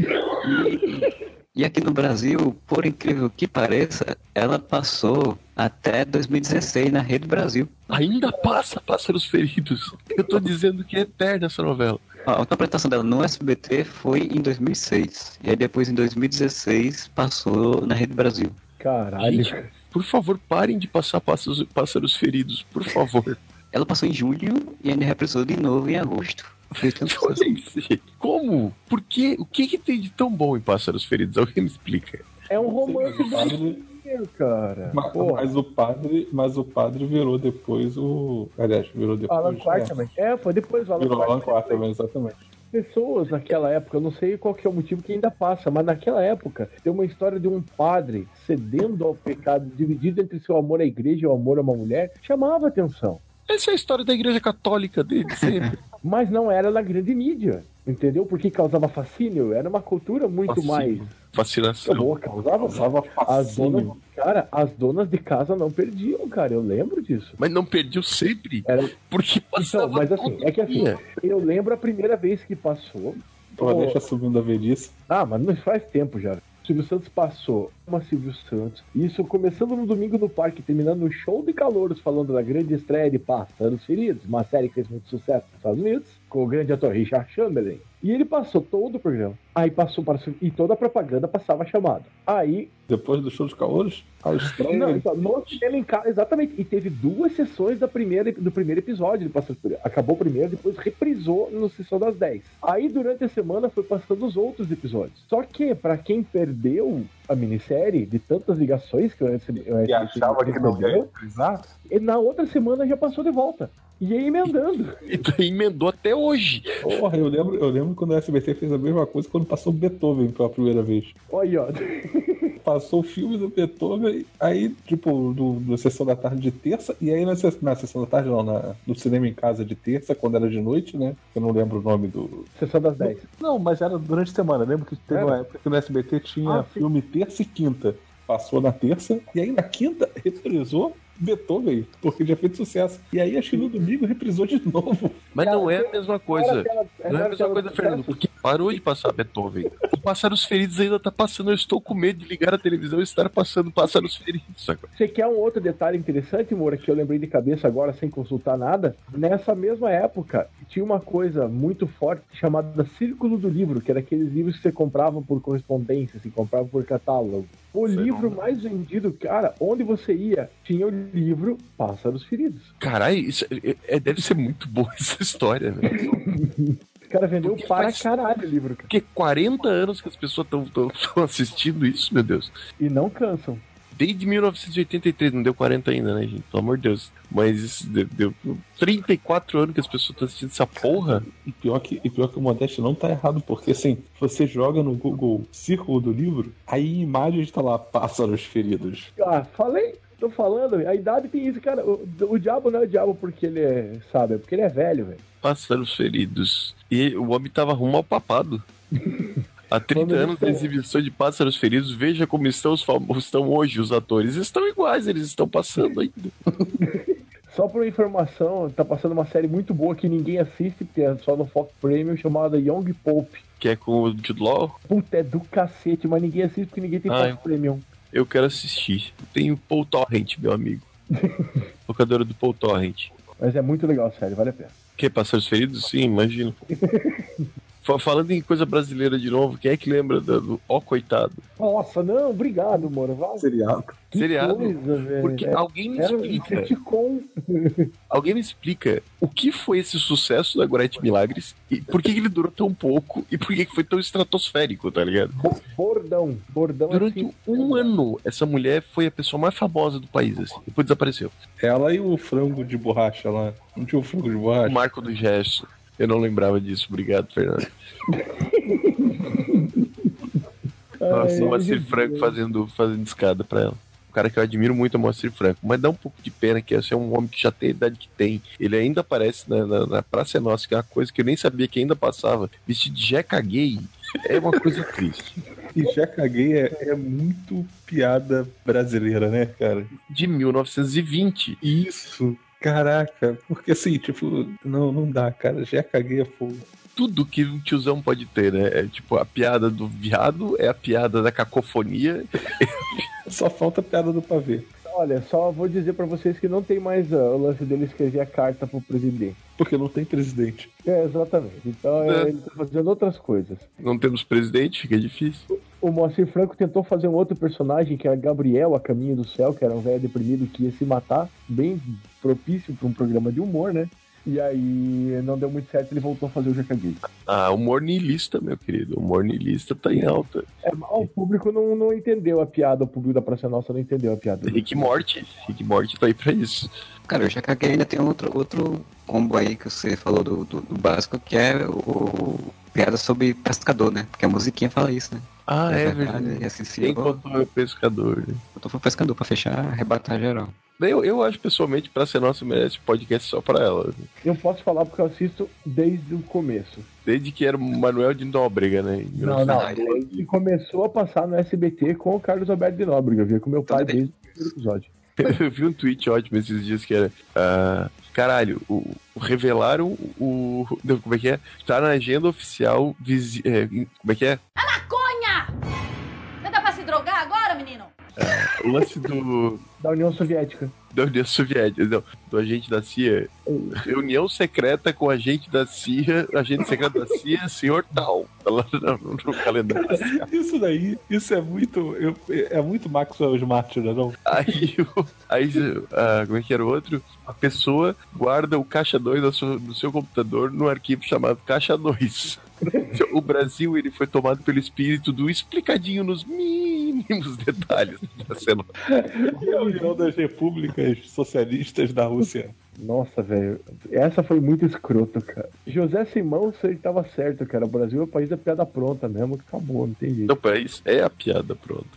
E aqui no Brasil, por incrível que pareça, ela passou até 2016 na Rede Brasil. Ainda passa Pássaros Feridos. Eu tô dizendo que é eterna essa novela. A interpretação dela no SBT foi em 2006. E aí depois, em 2016, passou na Rede Brasil. Caralho. Gente, por favor, parem de passar Pássaros, pássaros Feridos, por favor. Ela passou em julho e ainda reprisou de novo em agosto. Isso, gente. Como? Por quê? O que, que tem de tão bom em Pássaros Feridos? Alguém me explica. É um romance O padre- brasileiro, cara. Ma- Porra. Mas o padre, mas o padre virou depois o. Aliás, virou depois. Alan né? Quarterman. É, foi depois do Alan Virou Alan. Quarterman, exatamente. Pessoas naquela época, eu não sei qual que é o motivo que ainda passa, mas naquela época tem uma história de um padre cedendo ao pecado, dividido entre seu amor à igreja e o amor a uma mulher, chamava atenção. Essa é a história da Igreja Católica dele sempre. Mas não era na grande mídia. Entendeu? Porque causava fascínio. Era uma cultura muito Fascínio. mais. Fascinação. Boa, causava. Usava As donas, fascínio. cara, as donas de casa não perdiam, cara. Eu lembro disso. Mas não perdeu sempre. Era, Porque passava então, mas assim, todo é que assim, dia. eu lembro a primeira vez que passou. Pô, Pô, deixa subindo a velhice. Ah, mas não faz tempo já. Silvio Santos passou uma Silvio Santos. Isso começando no domingo no parque, terminando no show de calouros, falando da grande estreia de Pássaros Feridos, uma série que fez muito sucesso nos Estados Unidos, com o grande ator Richard Chamberlain. E ele passou todo o programa. Aí passou para e toda a propaganda passava chamado. Aí Depois do show dos calouros, a estreia. não, então, no cinema em casa, exatamente. E teve duas sessões da primeira, do primeiro episódio de Pássaros Feridos. Acabou primeiro, depois reprisou no sessão das 10. Aí durante a semana foi passando os outros episódios. Só que, pra quem perdeu a minissérie, de tantas ligações que recebi, eu E achava que não ia reprisar. e na outra semana já passou de volta. E aí emendando. E emendou até hoje. Porra, eu lembro, eu lembro quando o SBT fez a mesma coisa quando passou Beethoven pela primeira vez. Olha, ó. Passou o filme do Beethoven, aí, tipo, do, do Sessão da Tarde de terça, e aí na, na Sessão da Tarde, não, na, no cinema em casa de terça, quando era de noite, né? Eu não lembro o nome do. Sessão das 10. Não, mas era durante a semana. Lembro que teve Era? uma época que no SBT tinha Ah, sim. filme terça e quinta. Passou na terça, e aí na quinta reprisou Beethoven, porque já fez sucesso. E aí acho que no domingo reprisou de novo. Mas não é a mesma coisa. Aquela- Não é a mesma coisa, Fernando, porque parou de passar Beethoven. O Pássaros Feridos ainda tá passando. Eu estou com medo de ligar a televisão e estar passando Pássaros Feridos. Saca? Você quer um outro detalhe interessante, Moura, que eu lembrei de cabeça agora sem consultar nada? Nessa mesma época, tinha uma coisa muito forte chamada Círculo do Livro, que era aqueles livros que você comprava por correspondência, se comprava por catálogo. O Sei livro não. mais vendido, cara, onde você ia, tinha o livro Pássaros Feridos. Caralho, isso é- é- deve ser muito boa essa história, né? O cara vendeu Porque para faz- caralho o livro, cara. Porque 40 anos que as pessoas estão assistindo isso, meu Deus. E não cansam. Desde 1983, não deu 40 ainda, né, gente? Pelo amor de Deus. Mas isso deu, deu 34 anos que as pessoas estão assistindo essa porra. E pior que, e pior que o Modeste não tá errado, porque assim, você joga no Google Círculo do Livro, aí em imagens tá lá pássaros feridos. Ah, falei, tô falando, a idade tem isso, cara. O, o diabo não é o diabo porque ele é, sabe, é porque ele é velho, velho. Pássaros feridos. E o homem tava rumo ao papado. Há 30 Vamos anos da exibição de Pássaros Feridos, veja como estão, os famosos, estão hoje os atores. Estão iguais, eles estão passando ainda. Só por informação, tá passando uma série muito boa que ninguém assiste, porque é só no Fox Premium, chamada Young Pope. Que é com o Jude Law. Puta, é do cacete, mas ninguém assiste porque ninguém tem Ah, Fox Premium. Eu quero assistir. Tem o Paul Torrent, meu amigo. Locadora do Paul Torrent. Mas é muito legal a série, vale a pena. Que, Pássaros Feridos? Sim, imagino. Fa- Falando em coisa brasileira de novo, quem é que lembra do, Ó Coitado? Nossa, não, obrigado, mano. Vai. Seriado. Que Seriado. coisa, velho. Porque É- alguém me Era um explica, sitcom. alguém me explica o que foi esse sucesso da Gorete Milagres e por que, que ele durou tão pouco e por que, que foi tão estratosférico, tá ligado? Bo- Bordão. Bordão Durante assim. um ano, essa mulher foi a pessoa mais famosa do país, assim. Depois desapareceu. Ela e o frango de borracha lá. Não tinha o frango de O borracha? Marco do Gesto. Eu não lembrava disso. Obrigado, Fernando. Nossa, Ai, o Moacir. Franco fazendo, fazendo escada pra ela. Um cara que eu admiro muito é o Moacir Franco, mas dá um pouco de pena que esse é um homem que já tem a idade que tem. Ele ainda aparece na, na, na Praça é Nossa, que é uma coisa que eu nem sabia que ainda passava. Vestido de jeca gay. É uma coisa triste. E já caguei é, é muito piada brasileira, né, cara? De 1920. Isso. Caraca, porque assim, tipo, não, não dá, cara. Já caguei é fogo. Tudo que um tiozão pode ter, né? É tipo, a piada do viado, é a piada da cacofonia. Só falta a piada do pavê. Olha, só vou dizer pra vocês que não tem mais ah, o lance dele escrever a carta pro presidente. Porque não tem presidente. É, exatamente. Então É. é, ele tá fazendo outras coisas. Não temos presidente, fica difícil. O Moacir Franco tentou fazer um outro personagem, que era Gabriel, a Caminho do Céu, que era um velho deprimido que ia se matar, bem propício pra um programa de humor, né? E aí não deu muito certo, ele voltou a fazer o Jacaguei. Ah, humor niilista, meu querido. Humor niilista tá em alta. É, o público não, não entendeu a piada, o público da Praça Nossa não entendeu a piada. Rick Morty. Rick Morty tá aí pra isso. Cara, já caguei ainda tem outro, outro combo aí que você falou do, do, do básico, que é o piada sobre pescador, né? Porque a musiquinha fala isso, né? Ah, É é, verdade, verdade. e assim, é o pescador. né? eu tô pescador pra fechar, arrebatar geral. Eu, eu acho pessoalmente, pra ser nossa, merece podcast só pra ela. Eu posso falar porque eu assisto desde o começo. Desde que era o Manuel de Nóbrega, né? em Não, não. 1900. Ele começou a passar no SBT com o Carlos Alberto de Nóbrega. Eu via com meu pai Tudo bem. desde o primeiro episódio. Eu vi um tweet ótimo esses dias que era. ah, caralho, o, o- revelaram o. não, como é que é? Tá na agenda oficial. visi- é, como é que é? Maconha! Você dá pra se drogar agora, menino? O lance do. Da União Soviética. da União Soviética, não, do agente da CIA. Reunião secreta com o agente da CIA, agente secreto da CIA, senhor tal. Tá lá no, no calendário. Isso daí, isso é muito. eu- é muito Maxwell Smart, não é não? Aí, o- aí ah, como é que era o outro? A pessoa guarda o caixa 2 do seu, do seu computador no arquivo chamado caixa 2. O Brasil ele foi tomado pelo espírito do explicadinho nos mínimos detalhes da cena. Reunião das Repúblicas Socialistas da Rússia. Nossa, velho. Essa foi muito escroto, cara. José Simão, ele tava certo, cara. O Brasil é o país da piada pronta mesmo. que Acabou, não tem jeito. Isso, é a piada pronta.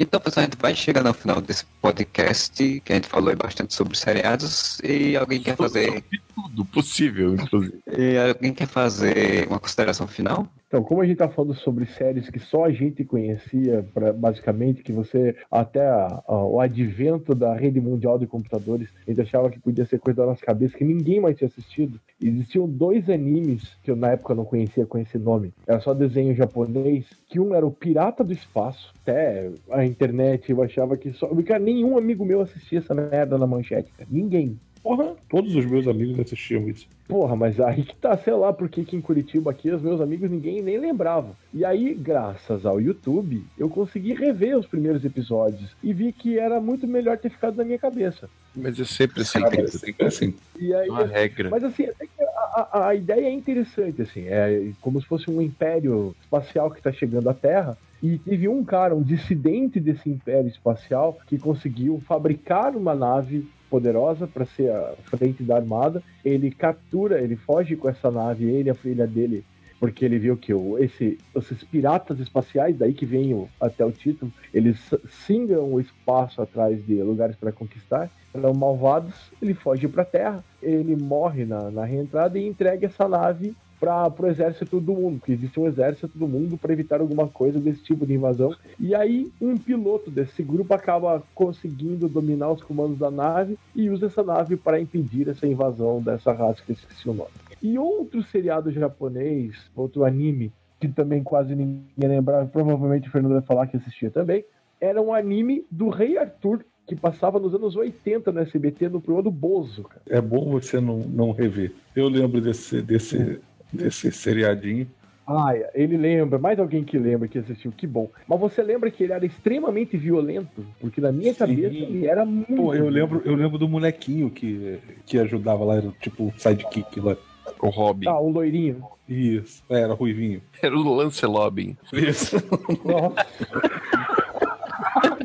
Então, pessoal, a gente vai chegando ao final desse podcast, que a gente falou bastante sobre seriados, e alguém quer fazer. Tudo possível, inclusive. E alguém quer fazer uma consideração final? Então, como a gente tá falando sobre séries que só a gente conhecia, pra, basicamente, que você, até a- a- o advento da rede mundial de computadores, a gente achava que podia ser coisa da nossa cabeça, que ninguém mais tinha assistido. Existiam dois animes que eu na época não conhecia com esse nome. Era só desenho japonês, que um era o Pirata do Espaço. Até a internet eu achava que só. Cara, nenhum amigo meu assistia essa merda na manchete, cara. Ninguém. Porra, todos os meus amigos assistiam isso. Porra, mas aí que tá, sei lá, porque que em Curitiba aqui os meus amigos ninguém nem lembrava. E aí, graças ao YouTube, eu consegui rever os primeiros episódios e vi que era muito melhor ter ficado na minha cabeça. Mas é sempre assim, Cara, cara. sempre assim. E aí, Uma regra. mas assim, até que a, a- a ideia é interessante, assim, é como se fosse um império espacial que está chegando à Terra. E teve um cara, um dissidente desse império espacial, que conseguiu fabricar uma nave poderosa para ser a frente da armada. Ele captura, ele foge com essa nave, ele e a filha dele, porque ele viu que o, esse, esses piratas espaciais, daí que vem o- até o título, eles singram o espaço atrás de lugares para conquistar eram malvados, ele foge para a Terra, ele morre na, na reentrada e entrega essa nave para o exército do mundo, porque existe um exército do mundo para evitar alguma coisa desse tipo de invasão. E aí um piloto desse grupo acaba conseguindo dominar os comandos da nave e usa essa nave para impedir essa invasão dessa raça que eu esqueci o nome. E outro seriado japonês, outro anime que também quase ninguém lembrava, provavelmente o Fernando vai falar que assistia também, era um anime do Rei Arthur que passava nos anos 80 no SBT no programa do Bozo, cara. É bom você não, não rever. Eu lembro desse, desse, desse seriadinho. Ah, ele lembra, mais alguém que lembra que assistiu, que bom. Mas você lembra que ele era extremamente violento? Porque na minha Sim. cabeça ele era muito. Pô, eu lembro, eu lembro do molequinho que, que ajudava lá, era tipo um sidekick lá. O Robin. Ah, um loirinho. Isso, é, era ruivinho. Era o Lancelobin. Isso. Nossa.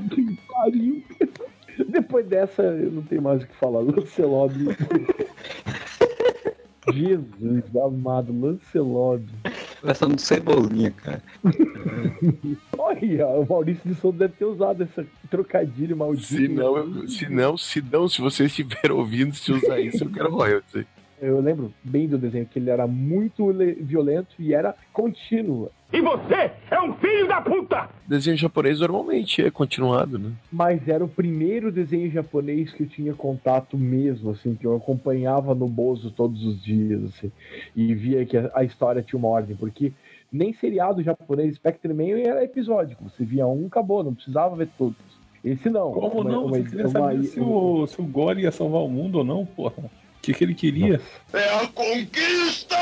que pariu. Depois dessa, eu não tenho mais o que falar. Lancelot. Jesus amado, Lancelot. Versão do Cebolinha, cara. Olha, o Maurício de Souza deve ter usado esse trocadilho maldito. Se não, eu- se não, se não, se você estiver ouvindo, se usar isso, eu quero royalty. Eu lembro bem do desenho que ele era muito le- violento e era contínuo. E você é um filho da puta! Desenho japonês normalmente é continuado, né? Mas era o primeiro desenho japonês que eu tinha contato mesmo, assim, que eu acompanhava no Bozo todos os dias, assim, e via que a, história tinha uma ordem, porque nem seriado japonês Spectreman era episódico, você via um, acabou, não precisava ver todos. Esse não. Como Uma- não? uma- Você queria uma- saber se o, se o Gore ia salvar o mundo ou não, porra. O que, que ele queria? É a conquista!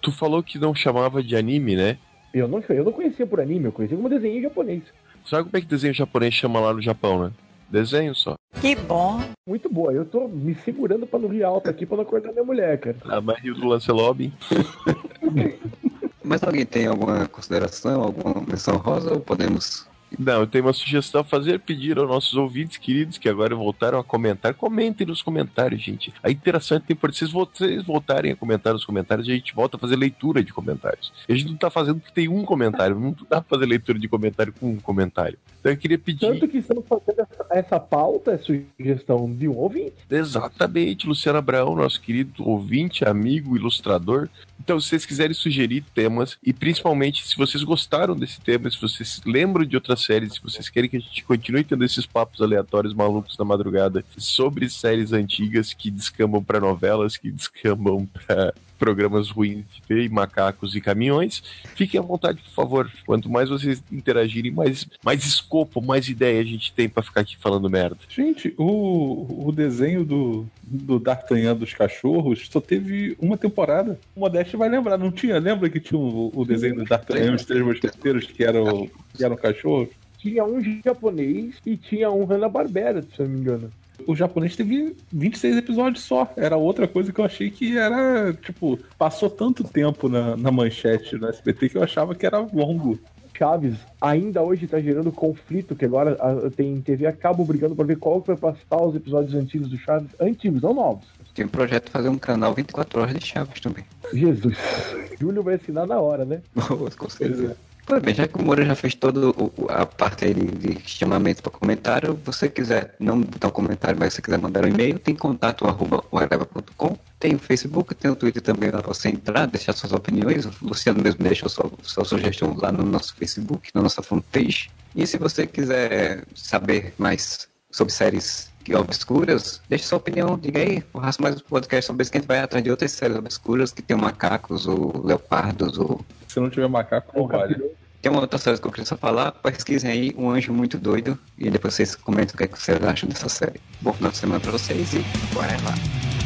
Tu falou que não chamava de anime, né? Eu não, eu não conhecia por anime, eu conhecia como desenho japonês. Sabe como é que desenho japonês chama lá no Japão, né? Desenho só. Que bom. Muito boa, eu tô me segurando pra não rir alto aqui pra não acordar minha mulher, cara. A Mario do Lancelobin. Mas alguém tem alguma consideração, alguma menção rosa ou podemos Não, eu tenho uma sugestão a fazer, pedir aos nossos ouvintes queridos que agora voltaram a comentar. Comentem nos comentários, gente. A interação é temporária. Se vocês voltarem a comentar nos comentários, a gente volta a fazer leitura de comentários. A gente não tá fazendo porque tem um comentário. Não dá pra fazer leitura de comentário com um comentário. Então eu queria pedir. Tanto que estamos fazendo essa, essa pauta, é sugestão de um ouvinte. Exatamente, Luciano Abraão, nosso querido ouvinte, amigo, ilustrador. Então, se vocês quiserem sugerir temas, e principalmente se vocês gostaram desse tema, se vocês lembram de outras séries, se vocês querem que a gente continue tendo esses papos aleatórios malucos na madrugada sobre séries antigas que descambam para novelas, que descambam para programas ruins de TV, macacos e caminhões. Fiquem à vontade, por favor. Quanto mais vocês interagirem, mais, mais escopo, mais ideia a gente tem para ficar aqui falando merda. Gente, o, o desenho do, do D'Artagnan dos cachorros só teve uma temporada. O Modeste vai lembrar, não tinha? Lembra que tinha o, o desenho do D'Artagnan e os Três Mosqueteiros que eram, que eram cachorros? Tinha um japonês e tinha um Hanna-Barbera, se eu não me engano. O japonês teve 26 episódios só. Era outra coisa que eu achei que era, tipo, passou tanto tempo na, na manchete no SBT que eu achava que era longo. Chaves ainda hoje tá gerando conflito, que agora a- tem TV a cabo brigando pra ver qual que vai passar os episódios antigos do Chaves. Antigos, não novos. Tem um projeto de fazer um canal 24 horas de Chaves também. Jesus. Júlio vai assinar na hora, né? Com certeza. Pois bem, já que o Moura já fez toda a parte de, de chamamento para comentário, você quiser não botar um comentário, mas se quiser mandar um e-mail, tem contato arroba whatever.com, tem o Facebook, tem o Twitter também lá para você entrar, deixar suas opiniões. O Luciano mesmo deixou sua, sua sugestão lá no nosso Facebook, na nossa fanpage. E se você quiser saber mais sobre séries que obscuras, deixe sua opinião, diga aí, o Raça Mais um podcast sobre isso que a gente vai atrás de outras séries obscuras que tem macacos ou leopardos ou Se não tiver macaco, não vale. tem uma outra série que eu queria só falar, pesquisem aí Um Anjo Muito Doido e depois vocês comentam o que, é que vocês acham dessa série. Bom final de semana pra vocês e bora lá.